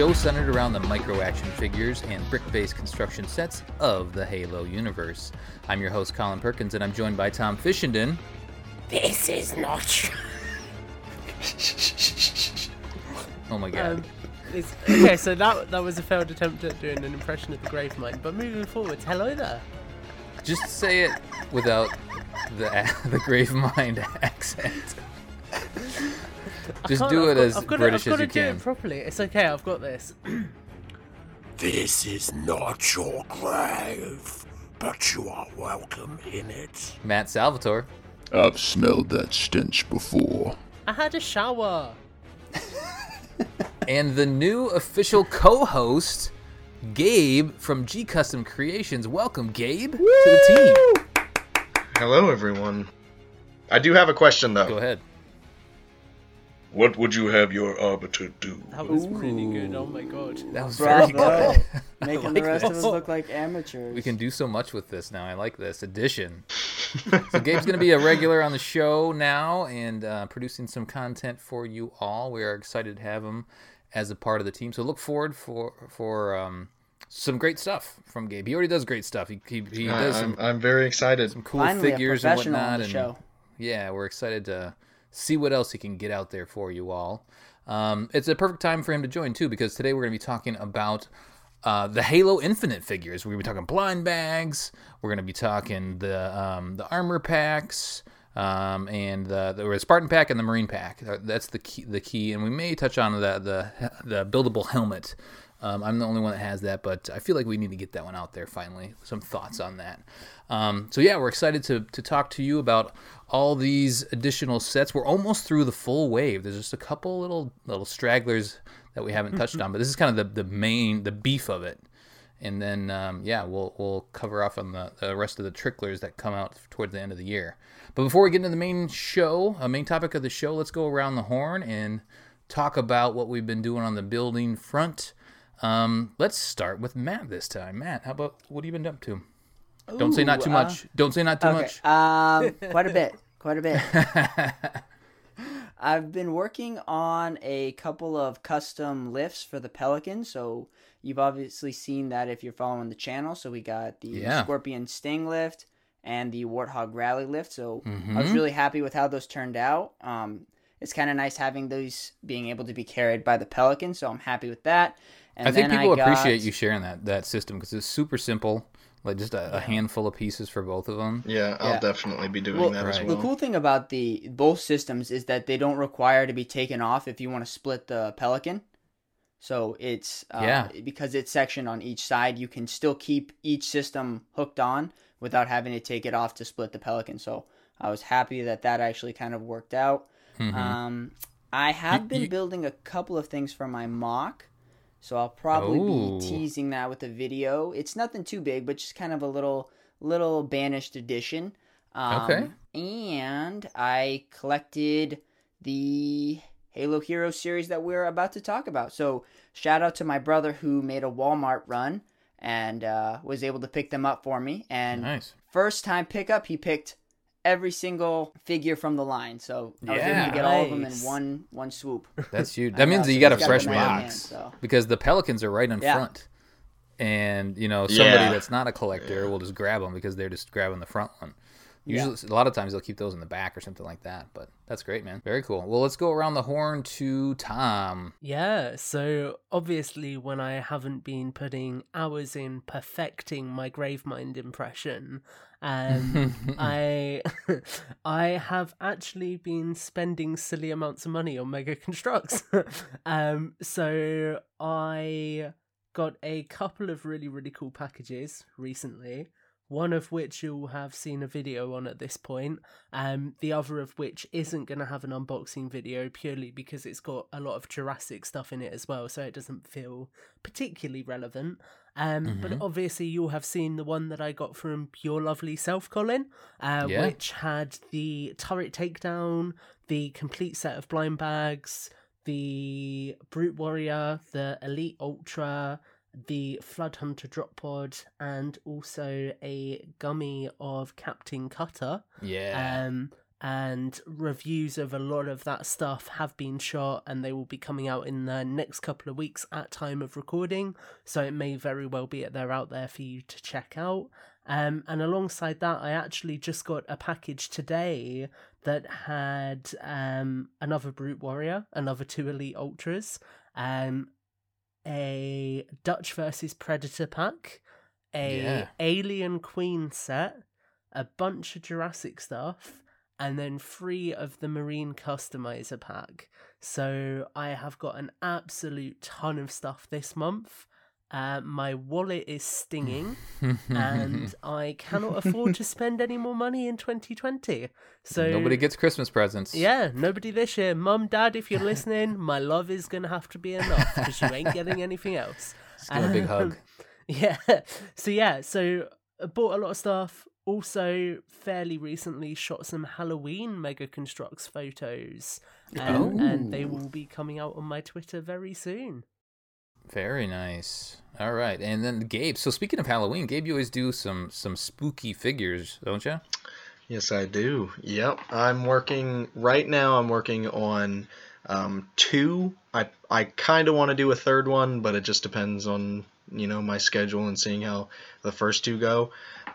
show centered around the micro action figures and brick based construction sets of the Halo universe. I'm your host, Colin Perkins, and I'm joined by Tom Fishenden. This is not true. Oh my god. Um, it's, okay, so that that was a failed attempt at doing an impression of the Gravemind. But moving forwards, hello there. Just say it without the the Gravemind accent. I Just do it got- as I've got British to, I've as you got to do it properly. It's okay. I've got this. This is not your grave, but you are welcome in it. Matt Salvatore. I've smelled that stench before. I had a shower. And the new official co host, Gabe from G Custom Creations. Welcome, Gabe, to the team. Hello, everyone. I do have a question, though. Go ahead. What would you have your arbiter do? That was really good. Oh my god. That was very good. Making like the rest of us look like amateurs. We can do so much with this now. I like this addition. so Gabe's going to be a regular on the show now and uh, producing some content for you all. We are excited to have him as a part of the team. So look forward for for um, some great stuff from Gabe. He already does great stuff. He he, he I- does I'm, some, I'm very excited. some cool Finally, figures a and whatnot. on the and show. yeah, we're excited to see what else he can get out there for you all. Um, it's a perfect time for him to join too, because today we're going to be talking about uh, the Halo Infinite figures. We're going to be talking blind bags. We're going to be talking the um, the armor packs. Um, and the, the Spartan pack and the Marine pack. That's the key. The key, and we may touch on the the, the buildable helmet. Um, I'm the only one that has that, but I feel like we need to get that one out there finally. Some thoughts on that. Um, so yeah, we're excited to to talk to you about all these additional sets. We're almost through the full wave. There's just a couple little little stragglers that we haven't touched on, but this is kind of the the main the beef of it. And then um, yeah, we'll we'll cover off on the, the rest of the tricklers that come out towards the end of the year. But before we get into the main show, a main topic of the show, let's go around the horn and talk about what we've been doing on the building front. Um, let's start with Matt this time. Matt, how about what have you been up to? Don't say not too uh, much. Don't say not too okay. much. Um, quite a bit. Quite a bit. I've been working on a couple of custom lifts for the Pelican. So you've obviously seen that if you're following the channel. So we got the Yeah. Scorpion Sting lift and the Warthog Rally lift. So I Mm-hmm. was really happy with how those turned out. Um, it's kind of nice having those being able to be carried by the Pelican. So I'm happy with that. And I think people got- appreciate you sharing that that system because it's super simple. Like just a, a handful of pieces for both of them. Yeah, I'll Yeah. definitely be doing Well, that as well. The cool thing about the both systems is that they don't require to be taken off if you want to split the Pelican. So it's uh, Yeah. because it's sectioned on each side, you can still keep each system hooked on without having to take it off to split the Pelican. So I was happy that that actually kind of worked out. Mhm. Um, I have been building a couple of things for my mock, so I'll probably Oh. be teasing that with a video. It's nothing too big, but just kind of a little little banished edition. Um, Okay. And I collected the Halo Hero series that we're about to talk about. So shout out to my brother who made a Walmart run and uh, was able to pick them up for me. And Nice. first time pickup, he picked every single figure from the line. So I was able Yeah. to get all of them in one one swoop. That's huge. I That know, means that so you got a he's got fresh hand, box so. because the Pelicans are right in Yeah. front, and you know somebody Yeah. that's not a collector will just grab them because they're just grabbing the front one. Yeah. Usually, a lot of times they'll keep those in the back or something like that. But that's great, man. Very cool. Well, let's go around the horn to Tom. Yeah, so obviously, when I haven't been putting hours in perfecting my Gravemind impression, um, I I have actually been spending silly amounts of money on Mega Construx. um, so I got a couple of really really cool packages recently. One of which you'll have seen a video on at this point, um, the other of which isn't going to have an unboxing video purely because it's got a lot of Jurassic stuff in it as well, so it doesn't feel particularly relevant. Um, But Mhm. obviously, you'll have seen the one that I got from Your Lovely Self, Colin, uh, Yeah. which had the turret takedown, the complete set of blind bags, the Brute Warrior, the Elite Ultra, the Flood Hunter drop pod, and also a gummy of Captain Cutter. Yeah. Um, and reviews of a lot of that stuff have been shot and they will be coming out in the next couple of weeks at time of recording so it may very well be that they're out there for you to check out um, and alongside that i actually just got a package today that had um, another brute warrior another two elite ultras um, a dutch versus predator pack a Yeah. alien queen set a bunch of jurassic stuff and then three of the marine customizer pack. So I have got an absolute ton of stuff this month. Uh, my wallet is stinging, and I cannot afford to spend any more money in 2020. So Nobody gets Christmas presents. yeah, nobody this year. Mum, Dad, if you're listening, my love is gonna have to be enough because you ain't getting anything else. Just give 'em a big hug. Yeah. So yeah, so I bought a lot of stuff. Also, fairly recently shot some Halloween Mega Construx photos, um, and they will be coming out on my Twitter very soon. Very nice. All right, and then Gabe. So speaking of Halloween, Gabe, you always do some some spooky figures, don't you? Yes, I do. Yep, I'm working right now. I'm working on um, two. I I kind of want to do a third one, but it just depends on you know my schedule and seeing how the first two go.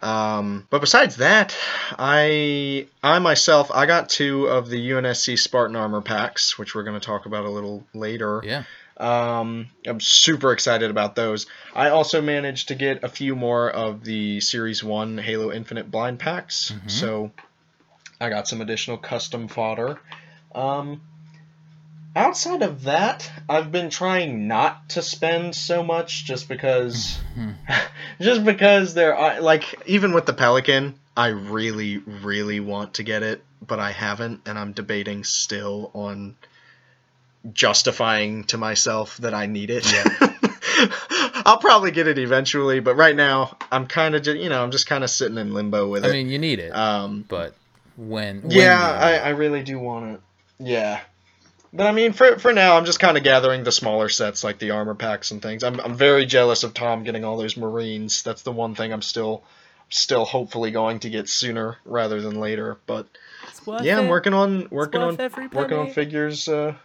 Um, but besides that, I I myself I got two of the UNSC Spartan armor packs, which we're going to talk about a little later. Yeah. Um, I'm super excited about those. I also managed to get a few more of the Series 1 Halo Infinite blind packs, so I got some additional custom fodder. Um, outside of that, I've been trying not to spend so much just because just because there are like even with the Pelican, I really really want to get it, but I haven't and I'm debating still on justifying to myself that I need it. I'll probably get it eventually, but right now I'm kind of just, you know, I'm just kind of sitting in limbo with I it. I mean, you need it, um but when? when yeah, I. I really do want it. Yeah. But I mean, for for now, I'm just kind of gathering the smaller sets like the armor packs and things. I'm I'm very jealous of Tom getting all those Marines. That's the one thing I'm still still hopefully going to get sooner rather than later. But yeah, I'm working on working on working on figures. Uh,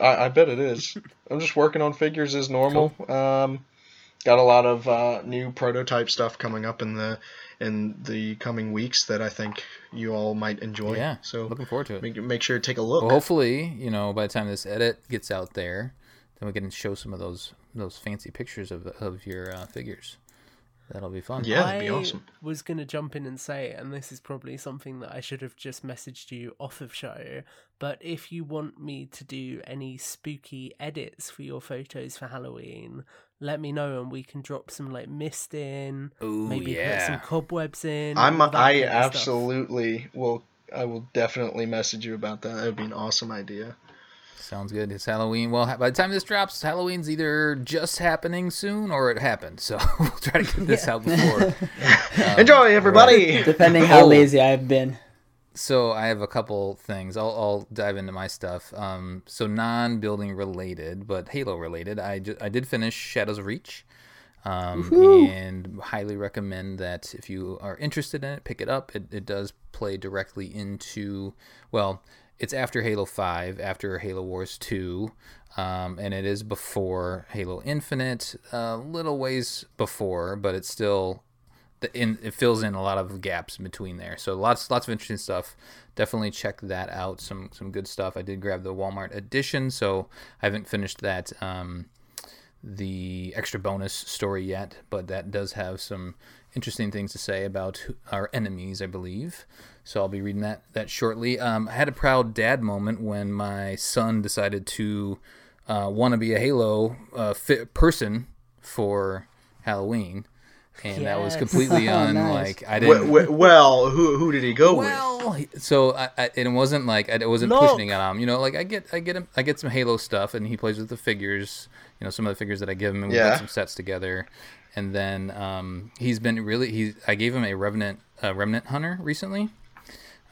I, I bet it is. I'm just working on figures as normal. Um, got a lot of uh, new prototype stuff coming up in the in the coming weeks that I think you all might enjoy. Yeah. So looking forward to it. make, make sure to take a look. Well, hopefully, you know, by the time this edit gets out there, then we can show some of those those fancy pictures of of your uh, figures. That'll be fun. Yeah, that'd be I awesome. was going to jump in and say, and this is probably something that I should have just messaged you off of show, but if you want me to do any spooky edits for your photos for Halloween, let me know and we can drop some like mist in, Ooh, maybe put yeah. some cobwebs in. I'm I kind of stuff. absolutely will. I will definitely message you about that. That would be an awesome idea. Sounds good. It's Halloween. Well, by the time this drops, Halloween's either just happening soon or it happened. So we'll try to get this out before. Um, Enjoy, everybody. Depending how Oh. lazy I've been. So I have a couple things. I'll, I'll dive into my stuff. Um, so non-building related, but Halo related. I, ju- I did finish Shadows of Reach, um, and highly recommend that if you are interested in it, pick it up. It, it does play directly into well, it's after Halo Five, after Halo Wars Two, um, and it is before Halo Infinite, a little ways before, but it's still in, it fills in a lot of gaps between there. So lots lots of interesting stuff. Definitely check that out. Some some good stuff. I did grab the Walmart edition, so I haven't finished that um, the extra bonus story yet, but that does have some interesting things to say about our enemies, I believe. So I'll be reading that that shortly. Um, I had a proud dad moment when my son decided to uh, want to be a Halo uh, fit person for Halloween, and that was completely Oh, on nice. like I W- didn't. w- well, who who did he go with? Well, he- so I, I, it wasn't like I wasn't Look. pushing it on him. You know, like I get, I get him, I get some Halo stuff, and he plays with the figures. You know, some of the figures that I give him, and we Yeah. put some sets together. And then um, he's been really, he, I gave him a Revenant, uh, Remnant Hunter recently,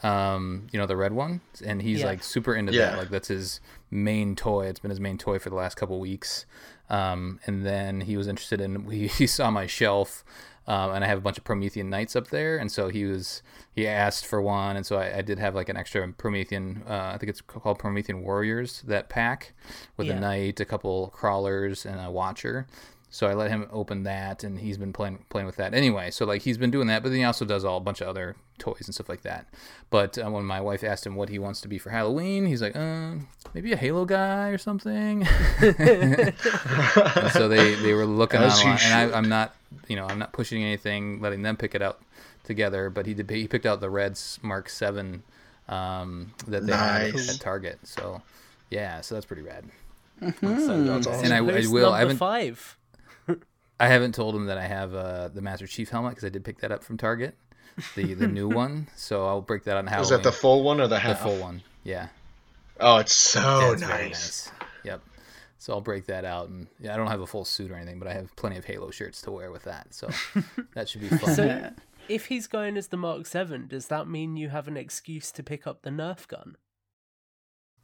um, you know, the red one, and he's Yeah. like super into Yeah. that. Like that's his main toy. It's been his main toy for the last couple weeks. Um, and then he was interested in he, he saw my shelf. Um, and I have a bunch of Promethean Knights up there, and so he was he asked for one, and so I, I did have like an extra Promethean. Uh, I think it's called Promethean Warriors that pack with Yeah. a knight, a couple crawlers, and a watcher. So I let him open that, and he's been playing playing with that anyway. So like he's been doing that, but then he also does all a bunch of other toys and stuff like that. But uh, when my wife asked him what he wants to be for Halloween, he's like, uh, maybe a Halo guy or something. so they they were looking As he online, and. I, I'm not you know I'm not pushing anything, letting them pick it out together. But he did he picked out the Reds Mark Seven um, that they had at Target. So yeah, so that's pretty rad. That's awesome. And I, I will. I haven't five. I haven't told him that I have uh, the Master Chief helmet because I did pick that up from Target, the the new one. So I'll break that on Halloween. Is that the full one or the half? the full one? Yeah. Oh, it's so Yeah, it's very nice. Yep. So I'll break that out, and yeah, I don't have a full suit or anything, but I have plenty of Halo shirts to wear with that. So that should be fun. So, if he's going as the Mark Seven, does that mean you have an excuse to pick up the Nerf gun?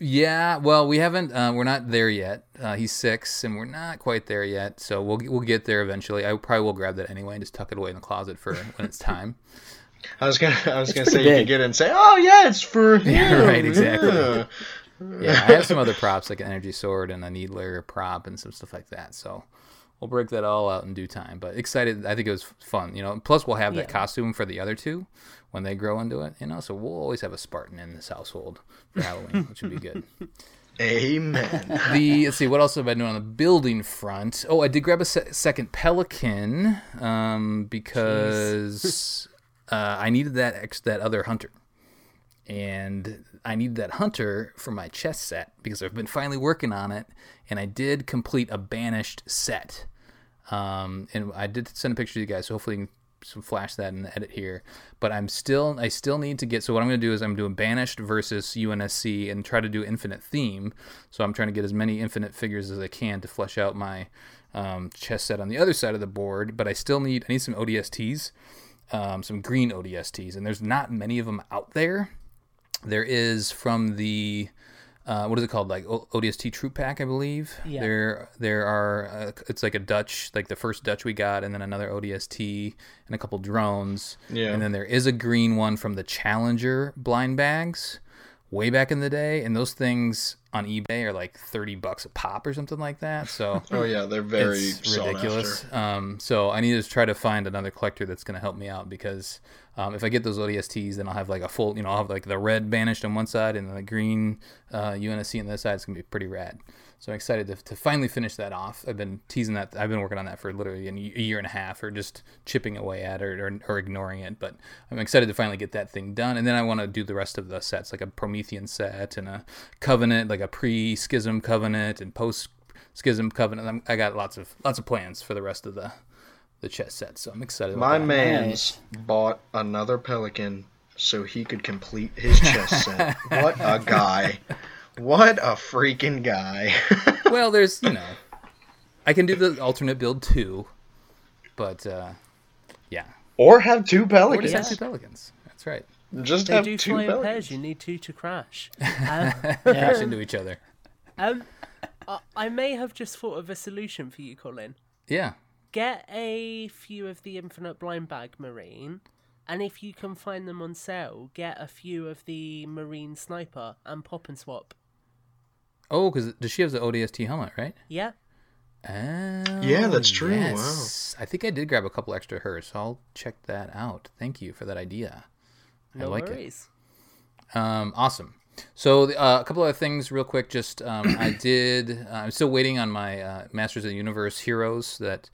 Yeah, well, we haven't. Uh, we're not there yet. Uh, he's six, and we're not quite there yet. So we'll we'll get there eventually. I probably will grab that anyway and just tuck it away in the closet for when it's time. I was gonna, I was It's gonna say pretty you big. could get it and say, "Oh yeah, it's for him." Yeah, right, exactly. yeah. Yeah, I have some other props like an energy sword and a needler prop and some stuff like that. So we'll break that all out in due time. But excited. I think it was fun. You know. Plus we'll have that Yeah. costume for the other two when they grow into it. You know. So we'll always have a Spartan in this household for Halloween, which would be good. Amen. the let's see what else have I been doing on the building front. Oh, I did grab a se- second pelican um, because uh, I needed that ex- that other hunter, and I needed that hunter for my chess set because I've been finally working on it, and I did complete a banished set. Um, and I did send a picture to you guys, so hopefully you can flash that in the edit here. But I'm still, I still need to get. So what I'm going to do is I'm doing banished versus UNSC and try to do infinite theme. So I'm trying to get as many infinite figures as I can to flesh out my um, chess set on the other side of the board. But I still need, I need some ODSTs, um, some green ODSTs, and there's not many of them out there. There is from the uh, what is it called? Like o- ODST Troop Pack, I believe. Yeah. There, there are. Uh, it's like a Dutch, like the first Dutch we got, and then another ODST and a couple drones. Yeah. And then there is a green one from the Challenger blind bags, way back in the day, and those things on eBay are like thirty bucks a pop or something like that. So. Oh yeah, they're very ridiculous. Um, so I need to try to find another collector that's going to help me out because um, if I get those ODSTs, then I'll have like a full, you know, I'll have like the red banished on one side and the green uh, UNSC on the other side. It's going to be pretty rad. So I'm excited to, to finally finish that off. I've been teasing that. I've been working on that for literally a year and a half, or just chipping away at it, or, or ignoring it. But I'm excited to finally get that thing done. And then I want to do the rest of the sets, like a Promethean set and a Covenant, like a pre-Schism Covenant and post-Schism Covenant. I'm, I got lots of lots of plans for the rest of the the chess set. So I'm excited. My about that. man's bought another pelican so he could complete his chess set. what a guy! What a freaking guy! well, there's you know, I can do the alternate build too, but uh, yeah, or have two or pelicans. just have two pelicans. That's right. Just They have do two fly in pelicans. pairs. You need two to crash. Um, Crash into each other. um, I- I may have just thought of a solution for you, Colin. Yeah. Get a few of the Infinite Blind Bag Marine, and if you can find them on sale, get a few of the Marine Sniper and pop and swap. Oh, because does she have the ODST helmet, right? Yeah. Oh, Yeah, that's true. Wow. yes. I think I did grab a couple extra of hers, so I'll check that out. Thank you for that idea. No I like it. worries. Um, awesome. So uh, a couple other things, real quick. Just um, I did. Uh, I'm still waiting on my uh, Masters of the Universe heroes that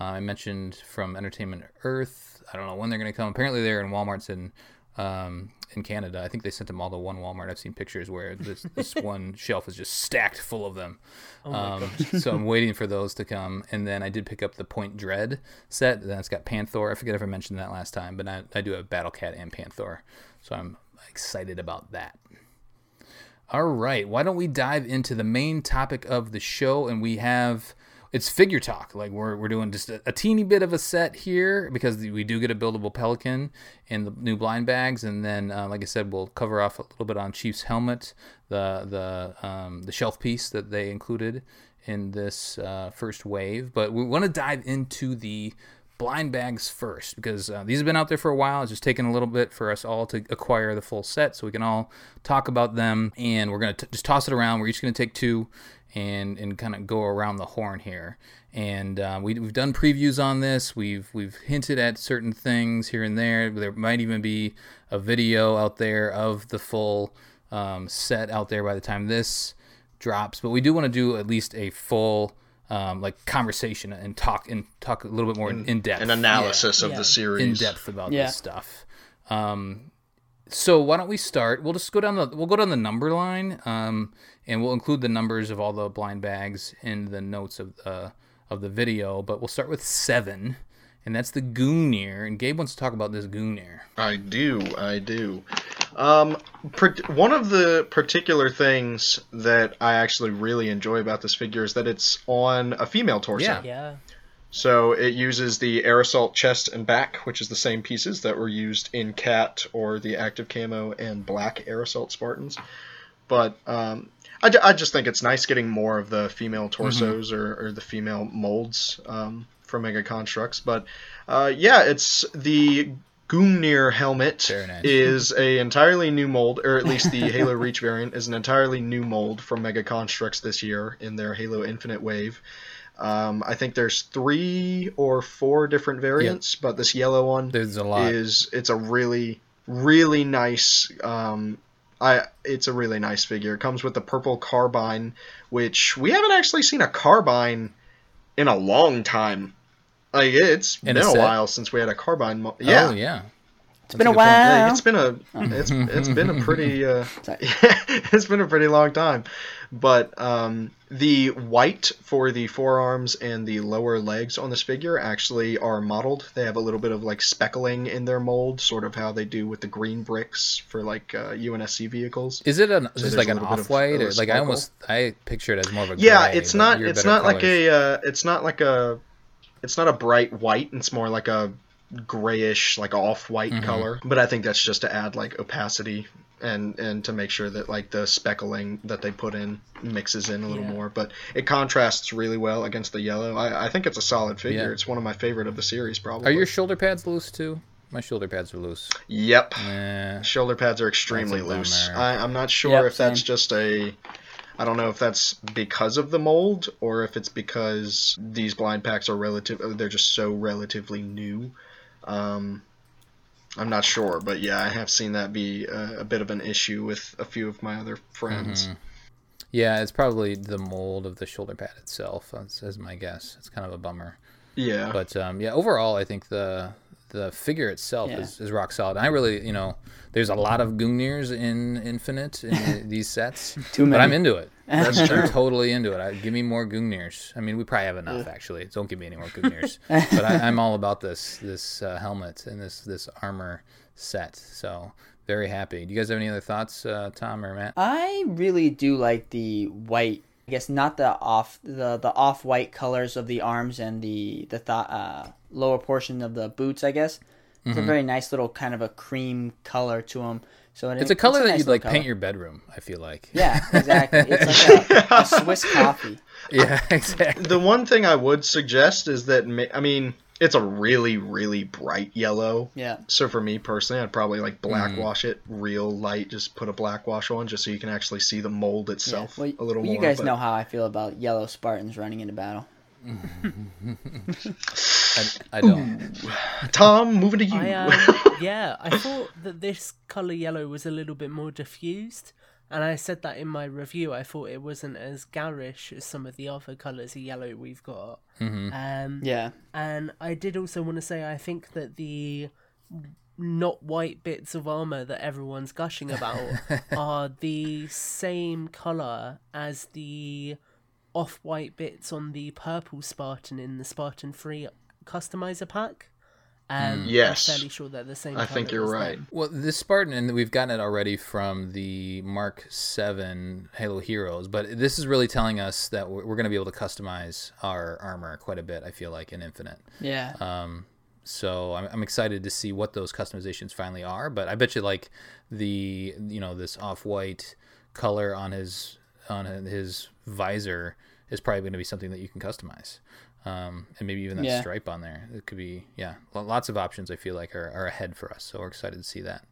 uh, I mentioned from Entertainment Earth. I don't know when they're going to come. Apparently, they're in WalMarts and um, in Canada. I think they sent them all to one Walmart. I've seen pictures where this this one shelf is just stacked full of them. um, so I'm waiting for those to come. And then I did pick up the Point Dread set. Then it's got Panthor. I forget if I mentioned that last time, but I, I do have Battle Cat and Panthor. So I'm excited about that. All right, why don't we dive into the main topic of the show? And we have, it's figure talk. Like we're we're doing just a, a teeny bit of a set here because we do get a buildable pelican in the new blind bags, and then uh, like I said, we'll cover off a little bit on Chief's helmet, the the um, the shelf piece that they included in this uh, first wave. But we want to dive into the blind bags first because uh, these have been out there for a while. It's just taken a little bit for us all to acquire the full set so we can all talk about them. And we're going to just toss it around. We're each going to take two and and kind of go around the horn here. And uh, we, we've done previews on this. We've we've hinted at certain things here and there. There might even be a video out there of the full um, set out there by the time this drops. But we do want to do at least a full um, like conversation and talk and talk a little bit more in, depth, An analysis of Yeah. the series. in depth about Yeah. this stuff. Um, so why don't we start? We'll just go down the we'll go down the number line, um, and we'll include the numbers of all the blind bags in the notes of uh, of the video. But we'll start with seven, and that's the Gungnir. And Gabe wants to talk about this Gungnir. I do, I do. Um, per- one of the particular things that I actually really enjoy about this figure is that it's on a female torso. Yeah. Yeah. So it uses the Air Assault chest and back, which is the same pieces that were used in Kat or the Active Camo and Black Air Assault Spartans. But um, I, I just think it's nice getting more of the female torsos or, or the female molds um, from Mega Construx. But uh, yeah, it's the Gungnir helmet nice. is a entirely new mold, or at least the Halo Reach variant is an entirely new mold from Mega Construx this year in their Halo Infinite wave. Um, I think there's three or four different variants, but this yellow one There's a lot. is it's a really really nice um, I it's a really nice figure. It comes with the purple carbine, which we haven't actually seen a carbine in a long time. Like it's In been a a, while since we had a carbine. Mo- yeah, Oh yeah. It's been a a good yeah, while. it's been a it's it's been a pretty uh, it's been a pretty long time. But um, the white for the forearms and the lower legs on this figure actually are modeled. They have a little bit of like speckling in their mold, sort of how they do with the green bricks for like uh, UNSC vehicles. Is it an So just like an little bit of- off white? Or, like I almost I picture it as more of a yeah, gray, it's not it's not like a uh, it's not like a it's not a bright white. It's more like a grayish like off white Mm-hmm. color. But I think that's just to add like opacity and and to make sure that like the speckling that they put in mixes in a little Yeah. more. But it contrasts really well against the yellow. I, I think it's a solid figure. Yeah. It's one of my favorite of the series probably. Are your shoulder pads loose too? My shoulder pads are loose. Yep. Nah. Shoulder pads are extremely loose. I, I'm not sure Yep, if that's same. just a. I don't know if that's because of the mold or if it's because these blind packs are relative. They're just so relatively new. Um, I'm not sure, but yeah, I have seen that be a, a bit of an issue with a few of my other friends. Mm-hmm. Yeah, it's probably the mold of the shoulder pad itself. as, that's my guess. It's kind of a bummer. Yeah, But um, yeah, overall, I think the the figure itself Yeah. is, is rock solid. I really, you know, there's a lot of Gungnir's in Infinite in these sets, Too but I'm into it. that's I'm totally into it. I, give me more Gungnir's. I mean, we probably have enough actually. Don't give me any more Gungnir's. but I, I'm all about this this uh, helmet and this this armor set. So very happy. Do you guys have any other thoughts, uh, Tom or Matt? I really do like the white. I guess not the off the the off white colors of the arms and the the th- uh, lower portion of the boots. I guess it's a very nice little kind of a cream color to them. So it, It's a color that nice you'd like color. paint your bedroom. I feel like. Yeah, exactly. It's like a, a Swiss coffee. Yeah, exactly. The one thing I would suggest is that I mean it's a really really bright yellow. Yeah. So for me personally, I'd probably like black Mm. wash it real light. Just put a black wash on, just so you can actually see the mold Yeah. itself Well, a little well, more. you guys but- know how I feel about yellow Spartans running into battle. I, I don't. Tom, moving to you. I um, yeah, I thought that this color yellow was a little bit more diffused, and I said that in my review. I thought it wasn't as garish as some of the other colors of yellow we've got. Um, Yeah. and I did also want to say I think that the not white bits of armor that everyone's gushing about are the same color as the off-white bits on the purple Spartan in the Spartan 3 customizer pack. Um, Yes. I'm fairly sure they're the same. I think you're right. them. Well, this Spartan, and we've gotten it already from the Mark Seven Halo Heroes, but this is really telling us that we're, we're going to be able to customize our armor quite a bit. I feel like in Infinite. Yeah. Um, so I'm, I'm excited to see what those customizations finally are. But I bet you like the you know this off white color on his on his visor is probably going to be something that you can customize. Um, and maybe even that Yeah. stripe on there. It could be yeah, lots of options. I feel like are, are ahead for us. So we're excited to see that.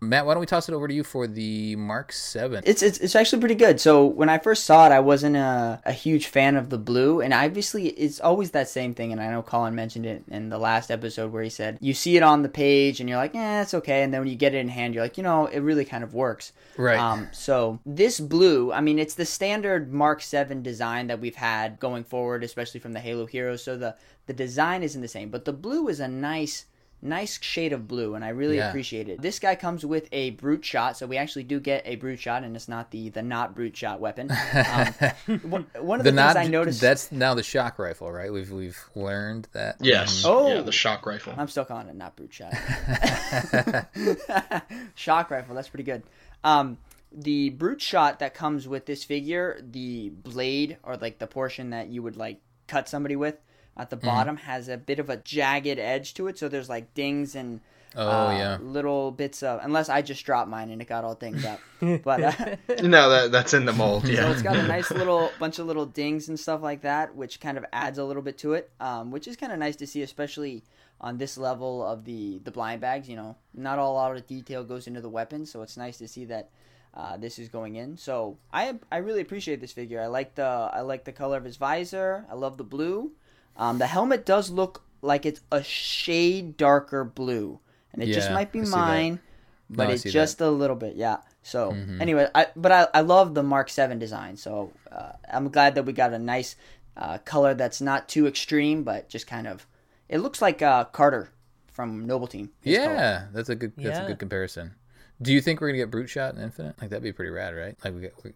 Matt, why don't we toss it over to you for the Mark Seven? It's, it's it's actually pretty good. So when I first saw it, I wasn't a, a huge fan of the blue, and obviously it's always that same thing. And I know Colin mentioned it in the last episode where he said you see it on the page and you're like, eh, it's okay, and then when you get it in hand, you're like, you know, it really kind of works. Right. Um, so this blue, I mean, it's the standard Mark Seven design that we've had going forward, especially from the Halo Heroes. So the the design isn't the same, but the blue is a nice nice shade of blue and i really Yeah. appreciate it this guy comes with a brute shot so we actually do get a brute shot and it's not the the not brute shot weapon um, one, one of the the, not things i noticed that's now the shock rifle, right? We've we've learned that. Yes. Oh. Yeah, the shock rifle. i'm still calling it not brute shot shock rifle that's pretty good um the brute shot that comes with this figure the blade or like the portion that you would like cut somebody with at the Mm-hmm. bottom has a bit of a jagged edge to it so there's like dings and Oh uh, yeah. little bits of unless I just dropped mine and it got all dinged up. but uh, No, that that's in the mold. so Yeah. it's got a nice little bunch of little dings and stuff like that, which kind of adds a little bit to it, um, which is kind of nice to see, especially on this level of the the blind bags. You know, not a lot of detail goes into the weapon, so it's nice to see that. Uh, this is going in, so I I really appreciate this figure. I like the I like the color of his visor. I love the blue. Um, the helmet does look like it's a shade darker blue, and it just might be I see that. mine, but No, I it's see that. just a little bit, yeah. So anyway, I but I, I love the Mark Seven design, so uh, I'm glad that we got a nice uh, color that's not too extreme, but just kind of it looks like uh, Carter from Noble Team. his color. Yeah, that's a good that's a good comparison. Do you think we're gonna get brute shot in Infinite? Like that'd be pretty rad, right? Like we get we,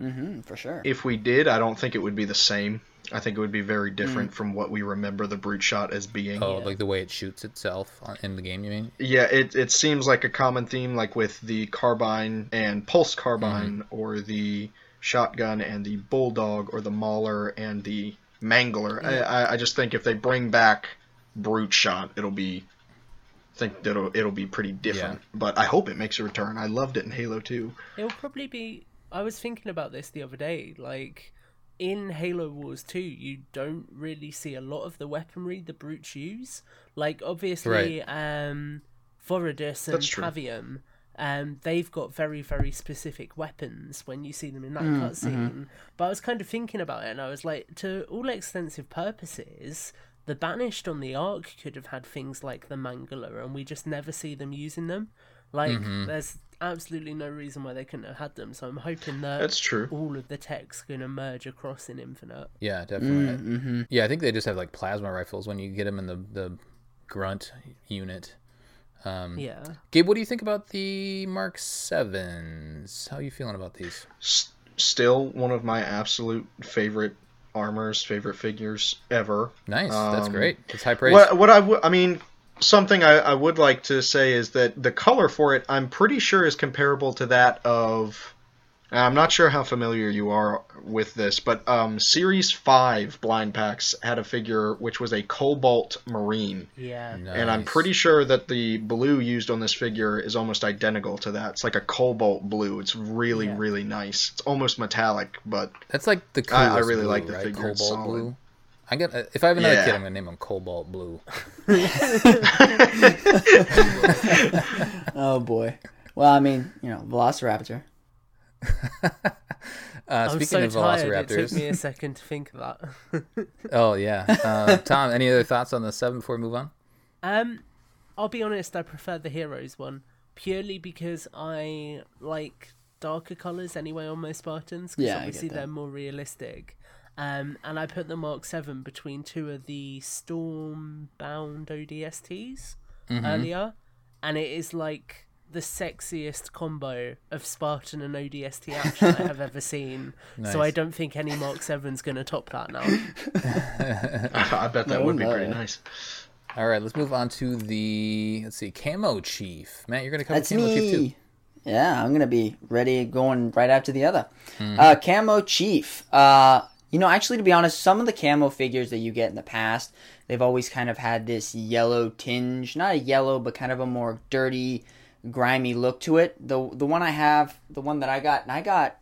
Mm-hmm, for sure. If we did, I don't think it would be the same. I think it would be very Mm. different from what we remember the brute shot as being. oh like the way it shoots itself in the game. You mean? Yeah, it it seems like a common theme, like with the carbine and pulse carbine, or the shotgun and the bulldog, or the mauler and the mangler. I, I I just think if they bring back brute shot, it'll be. I think that it'll it'll be pretty different. But I hope it makes a return. I loved it in Halo 2. It'll probably be. I was thinking about this the other day. Like in Halo Wars 2, you don't really see a lot of the weaponry the brutes use. Like obviously, um, Voridus and That's. Pavium, um, they've got very very specific weapons when you see them in that cutscene. But I was kind of thinking about it, and I was like, to all extensive purposes. The Banished on the Ark could have had things like the Mangler, and we just never see them using them. Like, there's absolutely no reason why they couldn't have had them. So I'm hoping that That's true. all of the tech's going to merge across in Infinite. Yeah, definitely. Mm-hmm. Yeah, I think they just have like plasma rifles when you get them in the the grunt unit. Um, Yeah. Gabe, what do you think about the Mark Sevens? How are you feeling about these? S- still one of my absolute favorite armors, favorite figures ever. Nice, that's Um, great. It's high praise. What what I I mean something I, I would like to say is that the color for it I'm pretty sure is comparable to that of I'm not sure how familiar you are with this, but um, Series Five blind packs had a figure which was a Cobalt Marine, Yeah. and I'm pretty sure that the blue used on this figure is almost identical to that. It's like a cobalt blue. It's really Yeah. really nice. It's almost metallic, but That's like the I- I really blue, like the right? figure, it's Cobalt solid. blue. I get if I have another Yeah. kid, I'm gonna name him Cobalt Blue. Oh boy. Well, I mean, you know, Velociraptor. Uh, I'm speaking so of tired. It took me a second to think of that. oh yeah, uh, Tom. Any other thoughts on the seven before we move on? Um, I'll be honest. I prefer the heroes one purely because I like darker colors anyway on my Spartans. Because Yeah, I get obviously that. they're more realistic. Um, and I put the Mark Seven between two of the Stormbound ODSTs Mm-hmm. earlier, and it is like the sexiest combo of Spartan and ODST action I have ever seen. So I don't think any Mark Seven's gonna top that now. I bet that No, would be no. pretty nice. All right, let's move on to the let's see, camo chief. Matt, you're gonna cover That's camo chief too. me. Yeah, I'm gonna be ready, going right after the other. Hmm. Uh, camo chief. Uh, you know, actually, to be honest, some of the camo figures that you get in the past, they've always kind of had this yellow tinge, not a yellow, but kind of a more dirty, grimy look to it. The the one I have, the one that I got, and I got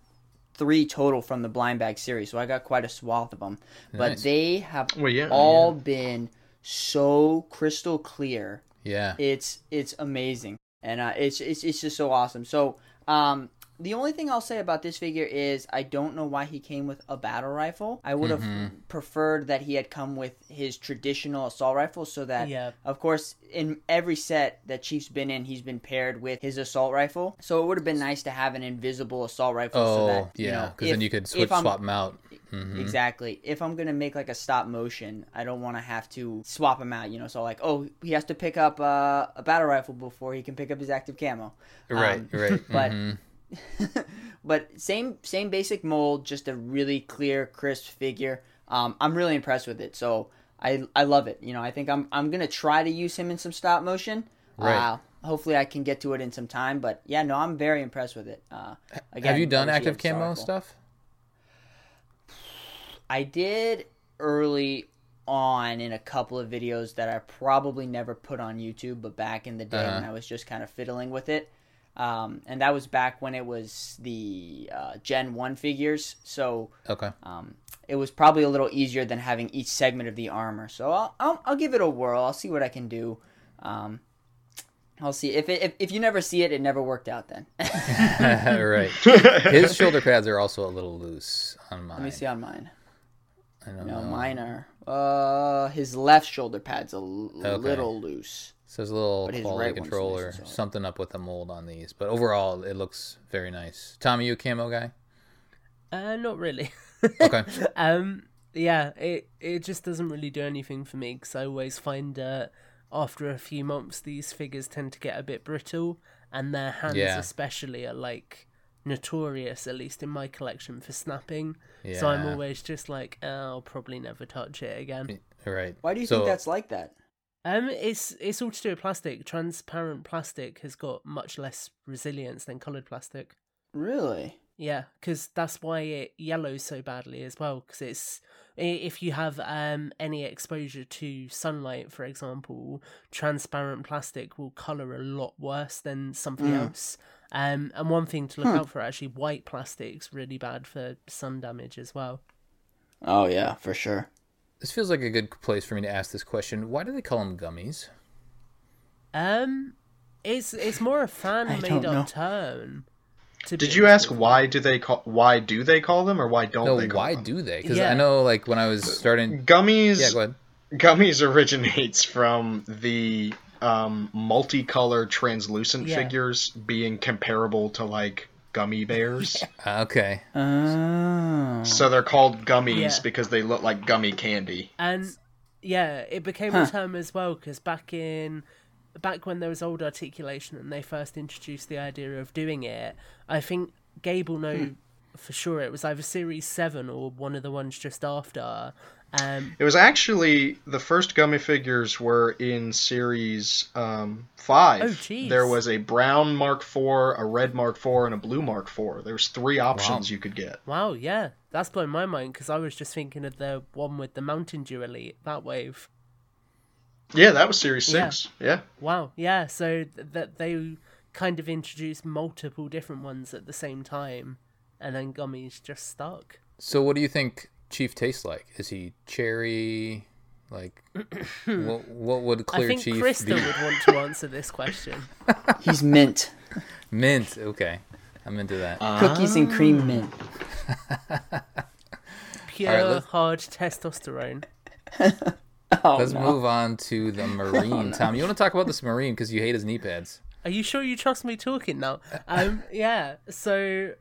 three total from the blind bag series, so I got quite a swath of them. But they have Well, yeah, all been so crystal clear Yeah. it's it's amazing and uh, it's, it's it's just so awesome so um the only thing I'll say about this figure is I don't know why he came with a battle rifle. I would have Mm-hmm. preferred that he had come with his traditional assault rifle so that Yeah. of course in every set that Chief's been in he's been paired with his assault rifle. So it would have been nice to have an invisible assault rifle so Oh, that you yeah, know, because then you could switch swap them out. Mhm. Exactly. If I'm gonna make like a stop motion, I don't want to have to swap him out. You know, so like, oh, he has to pick up uh, a battle rifle before he can pick up his active camo. Right, Um, right. But mhm. but same same basic mold, just a really clear, crisp figure. Um, I'm really impressed with it. So I I love it. You know, I think I'm I'm gonna try to use him in some stop motion. Right. Uh, hopefully, I can get to it in some time. But yeah, no, I'm very impressed with it. Uh, again, Have you done active camo sorrowful. stuff? I did early on in a couple of videos that I probably never put on YouTube, but back in the day when Uh-huh. I was just kind of fiddling with it. Um, and that was back when it was the uh, Gen 1 figures. So Okay. um, it was probably a little easier than having each segment of the armor. So I'll, I'll, I'll give it a whirl. I'll see what I can do. Um, I'll see. If, it, if, if you never see it, it never worked out then. right. His shoulder pads are also a little loose on mine. Let me see on mine. I don't No, know. mine are. Uh, his left shoulder pad's a l- Okay. little loose. So there's a little But quality right one's control nice or something up with the mold on these. But overall, it looks very nice. Tommy, you a camo guy? Uh, not really. Okay. um, yeah, it it just doesn't really do anything for me because I always find uh, after a few months these figures tend to get a bit brittle, and their hands Yeah. especially are like notorious, at least in my collection, for snapping. Yeah. So I'm always just like, oh, I'll probably never touch it again. Right. Why do you So- think that's like that? Um, it's it's all to do with plastic. Transparent plastic has got much less resilience than colored plastic. Really? Yeah, because that's why it yellows so badly as well. Because it's if you have um any exposure to sunlight, for example, transparent plastic will color a lot worse than something Mm. else. Um, and one thing to look Hmm. out for actually, white plastic's really bad for sun damage as well. Oh yeah, for sure. This feels like a good place for me to ask this question. Why do they call them gummies? Um, it's it's more a fan made don't know. up term. to Did you ask why do they call why do they call them or why don't no, they call why them? do they? Because Yeah. I know, like, when I was starting. Gummies Yeah, go ahead. Gummies originates from the um, multicolored translucent Yeah. figures being comparable to like gummy bears. Okay. Oh. so they're called gummies Yeah. because they look like gummy candy. And yeah, it became Huh. a term as well because back in back when there was old articulation and they first introduced the idea of doing it, I think Gabe will know hmm. for sure it was either series seven or one of the ones just after. Um, It was actually the first gummy figures were in series um, five. Oh, jeez. There was a brown Mark IV, a red Mark IV, and a blue Mark IV. There was three options you could get. wow, yeah, that's blown my mind because I was just thinking of the one with the Mountain Dew Elite, that wave. Yeah, that was series six. Yeah. Wow, yeah, so th- that they kind of introduced multiple different ones at the same time, and then gummies just stuck. So, what do you think Chief tastes like? Is he cherry? Like, what, what would I clear think Chief Krista be? would want to answer this question. He's mint. Mint. Okay. I'm into that. Cookies and cream mint. Pure Alright, let's- hard testosterone. Oh, Let's no. move on to the Marine. Tom, you want to talk about this Marine because you hate his knee pads? Are you sure you trust me talking now? Um, yeah. So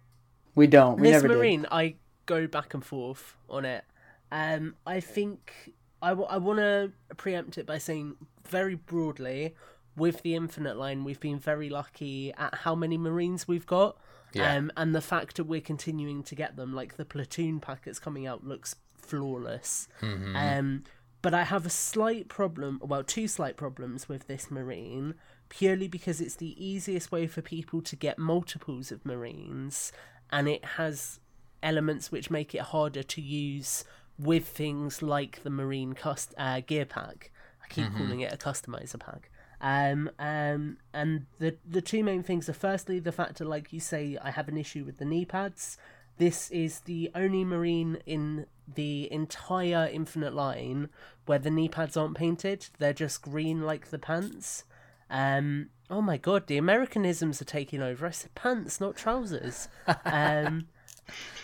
We don't. We this never marine, I go back and forth on it. Um, I think I, w- I want to preempt it by saying very broadly, with the Infinite line, we've been very lucky at how many Marines we've got. Yeah. Um, and the fact that we're continuing to get them, like the platoon pack that's coming out, looks flawless. Mm-hmm. Um, but I have a slight problem, well, two slight problems with this Marine, purely because it's the easiest way for people to get multiples of Marines, and it has elements which make it harder to use with things like the Marine cust- uh, gear pack. I keep calling it a customizer pack. Um, um, and the the two main things are firstly the fact that, like you say, I have an issue with the knee pads. This is the only marine in the entire Infinite line where the knee pads aren't painted; they're just green like the pants. Um, oh my god, the Americanisms are taking over. I said pants, not trousers. Um,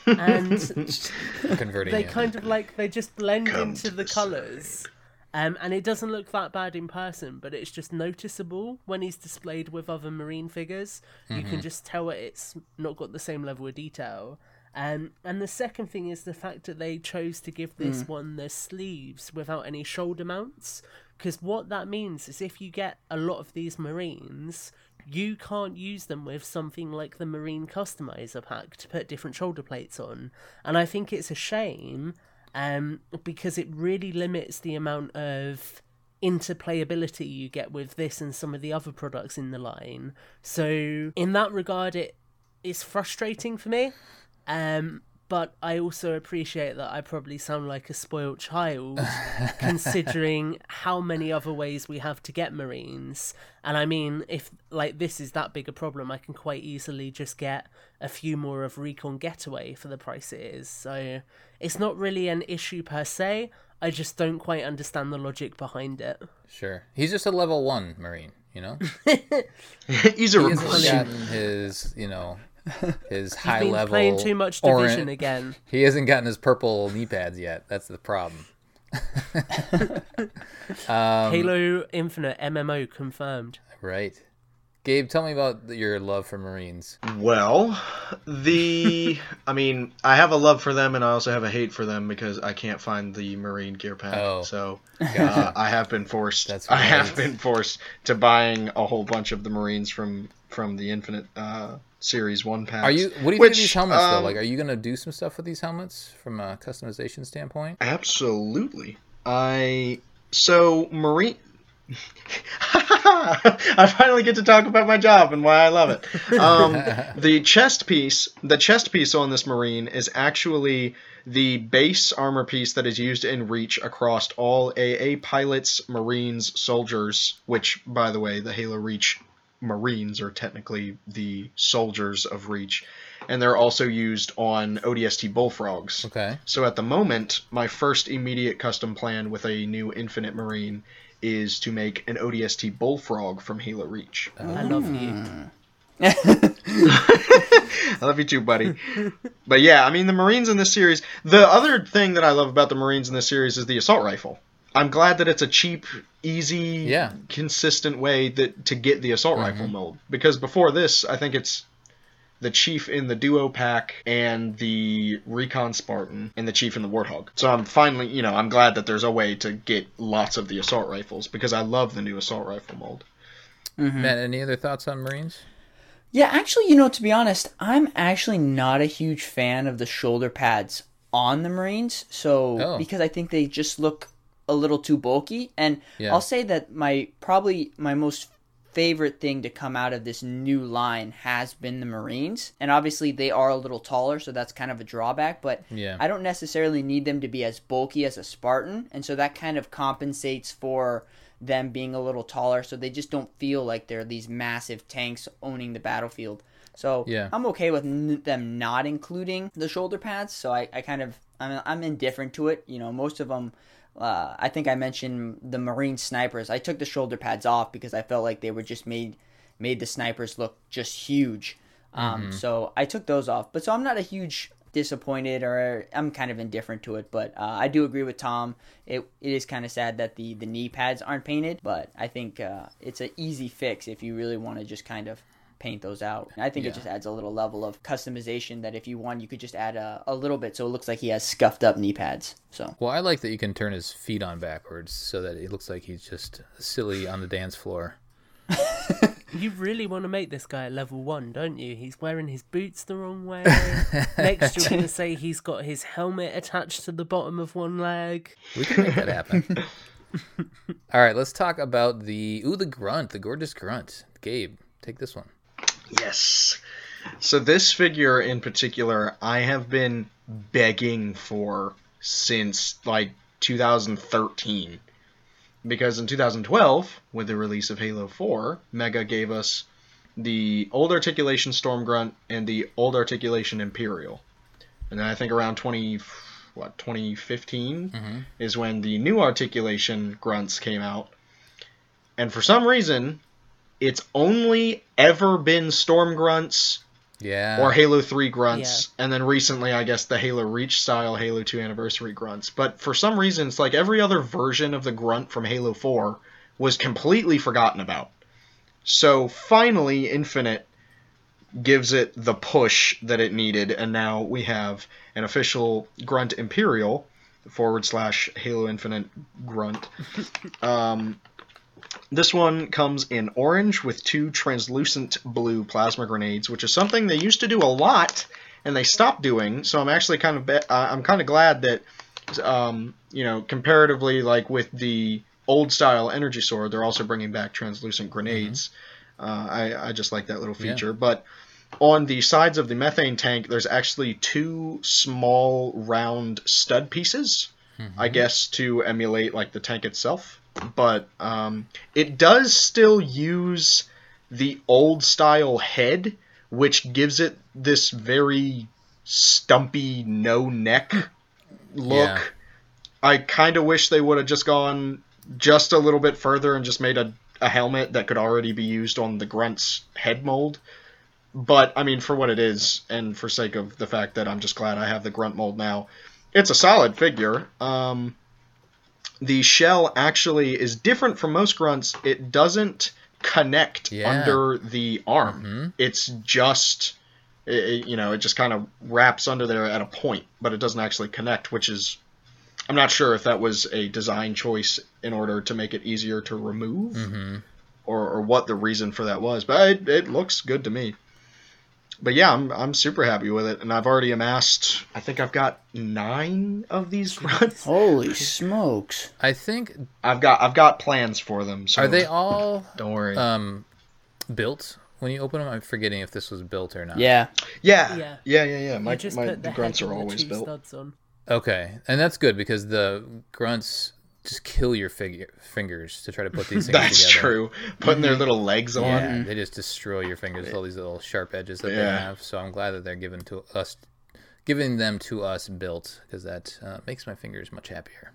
and Converting they you. kind of like they just blend Come into the the colors um, and it doesn't look that bad in person but it's just noticeable when he's displayed with other marine figures. You Mm-hmm. can just tell it's not got the same level of detail. Um, and the second thing is the fact that they chose to give this one the sleeves without any shoulder mounts because what that means is if you get a lot of these marines you can't use them with something like the marine customizer pack to put different shoulder plates on. And i think it's a shame um, because it really limits the amount of interplayability you get with this and some of the other products in the line. So in that regard it is frustrating for me. Um, but I also appreciate that I probably sound like a spoiled child, considering how many other ways we have to get Marines. And I mean, if like this is that big a problem, I can quite easily just get a few more of Recon Getaway for the price it is. So it's not really an issue per se. I just don't quite understand the logic behind it. Sure. He's just a level one Marine, you know? He's a He hasn't recruit. his, you know, his high Been level. playing too much oran- division again. He hasn't gotten his purple knee pads yet. That's the problem. Um, Halo Infinite MMO confirmed. Right. Gabe, tell me about your love for Marines. Well, the I mean, I have a love for them and I also have a hate for them because I can't find the Marine gear pack. Oh. So uh, I have been forced. That's I have been forced to buying a whole bunch of the Marines from from the Infinite uh, Series One packs. Are you? What do you think which, of these helmets though? um, Like, are you gonna do some stuff with these helmets from a customization standpoint? Absolutely. I so Marine. I finally get to talk about my job and why I love it. Um, the chest piece, the chest piece on this Marine is actually the base armor piece that is used in Reach across all AA pilots, Marines, soldiers. Which, by the way, the Halo Reach Marines are technically the soldiers of Reach, and they're also used on ODST Bullfrogs. Okay. So at the moment, my first immediate custom plan with a new Infinite Marine is to make an ODST Bullfrog from Halo Reach. I love you. Ah. I love you too, buddy. but yeah, I mean the Marines in this series. The other thing that I love about the Marines in this series is the assault rifle. I'm glad that it's a cheap, easy, Yeah. consistent way that to get the assault mm-hmm. rifle mold. Because before this, I think it's the Chief in the Duo pack and the Recon Spartan and the Chief in the Warthog. So I'm finally, you know, I'm glad that there's a way to get lots of the assault rifles because I love the new assault rifle mold. Mm-hmm. Matt, any other thoughts on Marines? Yeah, actually, you know, to be honest, I'm actually not a huge fan of the shoulder pads on the Marines. So Oh. because I think they just look a little too bulky, and Yeah. I'll say that my probably my most favorite thing to come out of this new line has been the Marines, and obviously they are a little taller, so that's kind of a drawback. But Yeah. I don't necessarily need them to be as bulky as a Spartan, and so that kind of compensates for them being a little taller, so they just don't feel like they're these massive tanks owning the battlefield. So Yeah. I'm okay with n- them not including the shoulder pads. So I, I kind of I'm, I'm indifferent to it. You know, most of them. Uh, I think I mentioned the Marine snipers. I took the shoulder pads off because I felt like they were just made made the snipers look just huge. Um, So I took those off. But so I'm not a huge disappointed or I'm kind of indifferent to it. But uh, I do agree with Tom. It it is kind of sad that the the knee pads aren't painted. But I think uh, it's an easy fix if you really want to just kind of paint those out. And I think Yeah. it just adds a little level of customization that if you want, you could just add a, a little bit so it looks like he has scuffed up knee pads. So Well, I like that you can turn his feet on backwards so that it looks like he's just silly on the dance floor. You really want to make this guy a level one, don't you? He's wearing his boots the wrong way. Next, you're going to say he's got his helmet attached to the bottom of one leg. We can make that happen. All right, let's talk about the ooh the grunt, the gorgeous grunt. Gabe, take this one. Yes. So this figure in particular, I have been begging for since like 2013. Because in 2012, with the release of Halo 4, Mega gave us the old articulation Storm Grunt and the old articulation Imperial. And then I think around 20 what 2015 mm-hmm. is when the new articulation grunts came out. And for some reason, it's only ever been Storm Grunts Yeah. or Halo 3 grunts, and then recently, I guess, the Halo Reach style Halo 2 anniversary grunts. But for some reason, it's like every other version of the grunt from Halo 4 was completely forgotten about. So finally, Infinite gives it the push that it needed, and now we have an official Grunt Imperial forward slash Halo Infinite Grunt. um, this one comes in orange with two translucent blue plasma grenades, which is something they used to do a lot, and they stopped doing. So I'm actually kind of be- uh, I'm kind of glad that, um, you know, comparatively, like with the old style energy sword, they're also bringing back translucent grenades. Uh, I I just like that little Yeah. feature, but. On the sides of the methane tank, there's actually two small round stud pieces, I guess, to emulate like the tank itself. But um, it does still use the old style head, which gives it this very stumpy no neck look. Yeah. I kind of wish they would have just gone just a little bit further and just made a, a helmet that could already be used on the grunt's head mold. But I mean, for what it is, and for sake of the fact that I'm just glad I have the grunt mold now, it's a solid figure. Um, the shell actually is different from most grunts. It doesn't connect Yeah. under the arm. Mhm. It's just, it, you know, it just kind of wraps under there at a point, but it doesn't actually connect, which is, I'm not sure if that was a design choice in order to make it easier to remove, hmm or, or what the reason for that was. But it, it looks good to me. But yeah, I'm I'm super happy with it, and I've already amassed. I think I've got nine of these grunts. Holy smokes! I think I've got I've got plans for them. So are they all Don't worry. um built when you open them? I'm forgetting if this was built or not. Yeah, yeah, Yeah. yeah, yeah, yeah. My just my the the grunts are always built. studs on. Okay, and that's good because the grunts just kill your figure fingers to try to put these things That's together. true. Putting their little legs on. Yeah, they just destroy your fingers with all these little sharp edges that they have. So I'm glad that they're given to us, giving them to us built because that uh, makes my fingers much happier.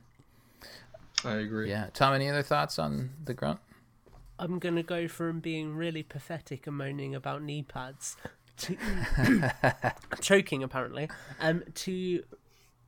I agree. Yeah, Tom, any other thoughts on the grunt? I'm gonna go from being really pathetic and moaning about knee pads to choking apparently, um, to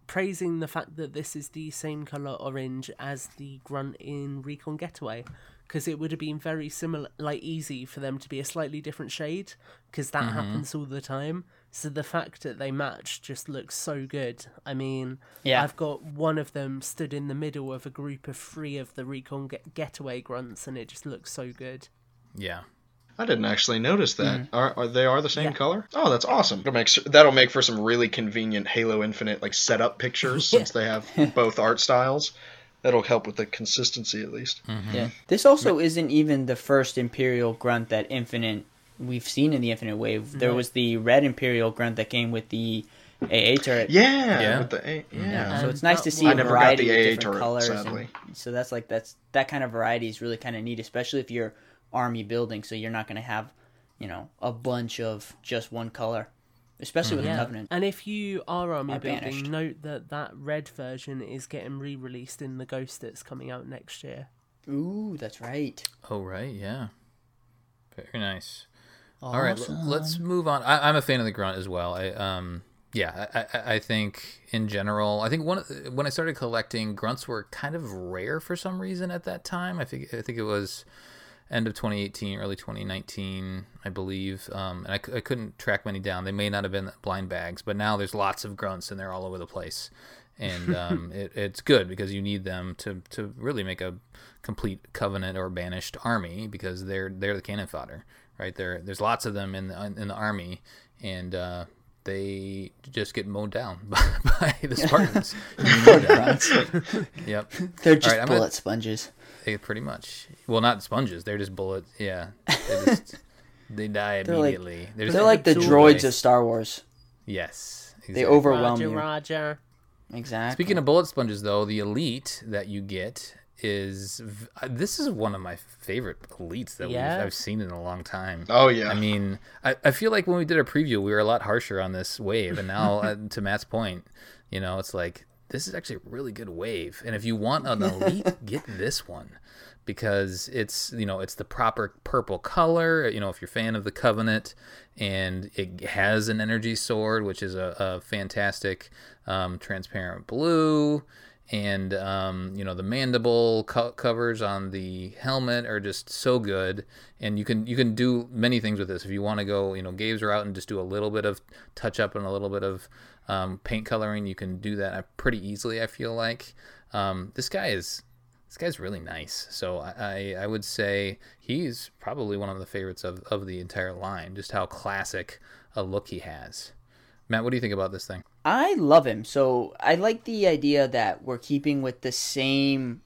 praising the fact that this is the same color orange as the grunt in Recon Getaway, because it would have been very similar, like easy for them to be a slightly different shade, because that mm-hmm. happens all the time. So the fact that they match just looks so good. I mean, Yeah. I've got one of them stood in the middle of a group of three of the Recon get- Getaway grunts, and it just looks so good. Yeah, I didn't actually notice that. Mm. Are, are they are the same Yeah. color? Oh, that's awesome. That'll make that'll make for some really convenient Halo Infinite like setup pictures since they have both art styles. That'll help with the consistency at least. Mm-hmm. yeah. This also isn't even the first Imperial grunt that Infinite we've seen in the Infinite Wave. Mm-hmm. There was the red Imperial grunt that came with the AA turret. Yeah, Yeah. with the A, yeah. Yeah, so um, it's nice to that see one- a I never got variety the of AA different turret, colors. sadly. And so that's like that's that kind of variety is really kind of neat, especially if you're army building. So you're not going to have, you know, a bunch of just one color, especially with the Covenant. And if you are army Are building, banished. note that that red version is getting re-released in the Ghost that's coming out next year. Ooh, that's right. Oh right, yeah. Very nice. All right, let's move on. I, I'm a fan of the grunt as well. I um yeah, I, I, I think in general, I think one of- when I started collecting grunts were kind of rare for some reason at that time. I think I think it was end of 2018, early 2019, I believe. Um, and I couldn't track many down. They may not have been blind bags, but now there's lots of grunts and they're all over the place. and um, it, it's good because you need them to to really make a complete covenant or banished army because they're they're the cannon fodder, right? There there's lots of them in the in the army, and uh, they just get mowed down by, by the Spartans. yep. They're just right, bullet gonna- sponges. They pretty much. Well, not sponges. They're just bullets. Yeah. They, just, they die They're like- immediately. They're, like the droids away. of Star Wars. Yes. They overwhelm Roger, you. Roger. Exactly. Speaking of bullet sponges, though, the elite that you get is uh, this is one of my favorite elites that Yeah. we've, I've seen in a long time. Oh yeah. I mean, I, I feel like when we did our preview, we were a lot harsher on this wave, and now uh, to Matt's point, you know, it's like this is actually a really good wave, and if you want an elite, get this one because it's you know it's the proper purple color. You know, if you're a fan of the Covenant, and it has an energy sword, which is a, a fantastic um, transparent blue and um, you know the mandible co- covers on the helmet are just so good and you can you can do many things with this if you want to go you know gaze are out and just do a little bit of touch up and a little bit of um, paint coloring you can do that pretty easily i feel like um, this guy is this guy's really nice so I, I i would say he's probably one of the favorites of, of the entire line just how classic a look he has matt what do you think about this thing I love him. So I like the idea that we're keeping with the same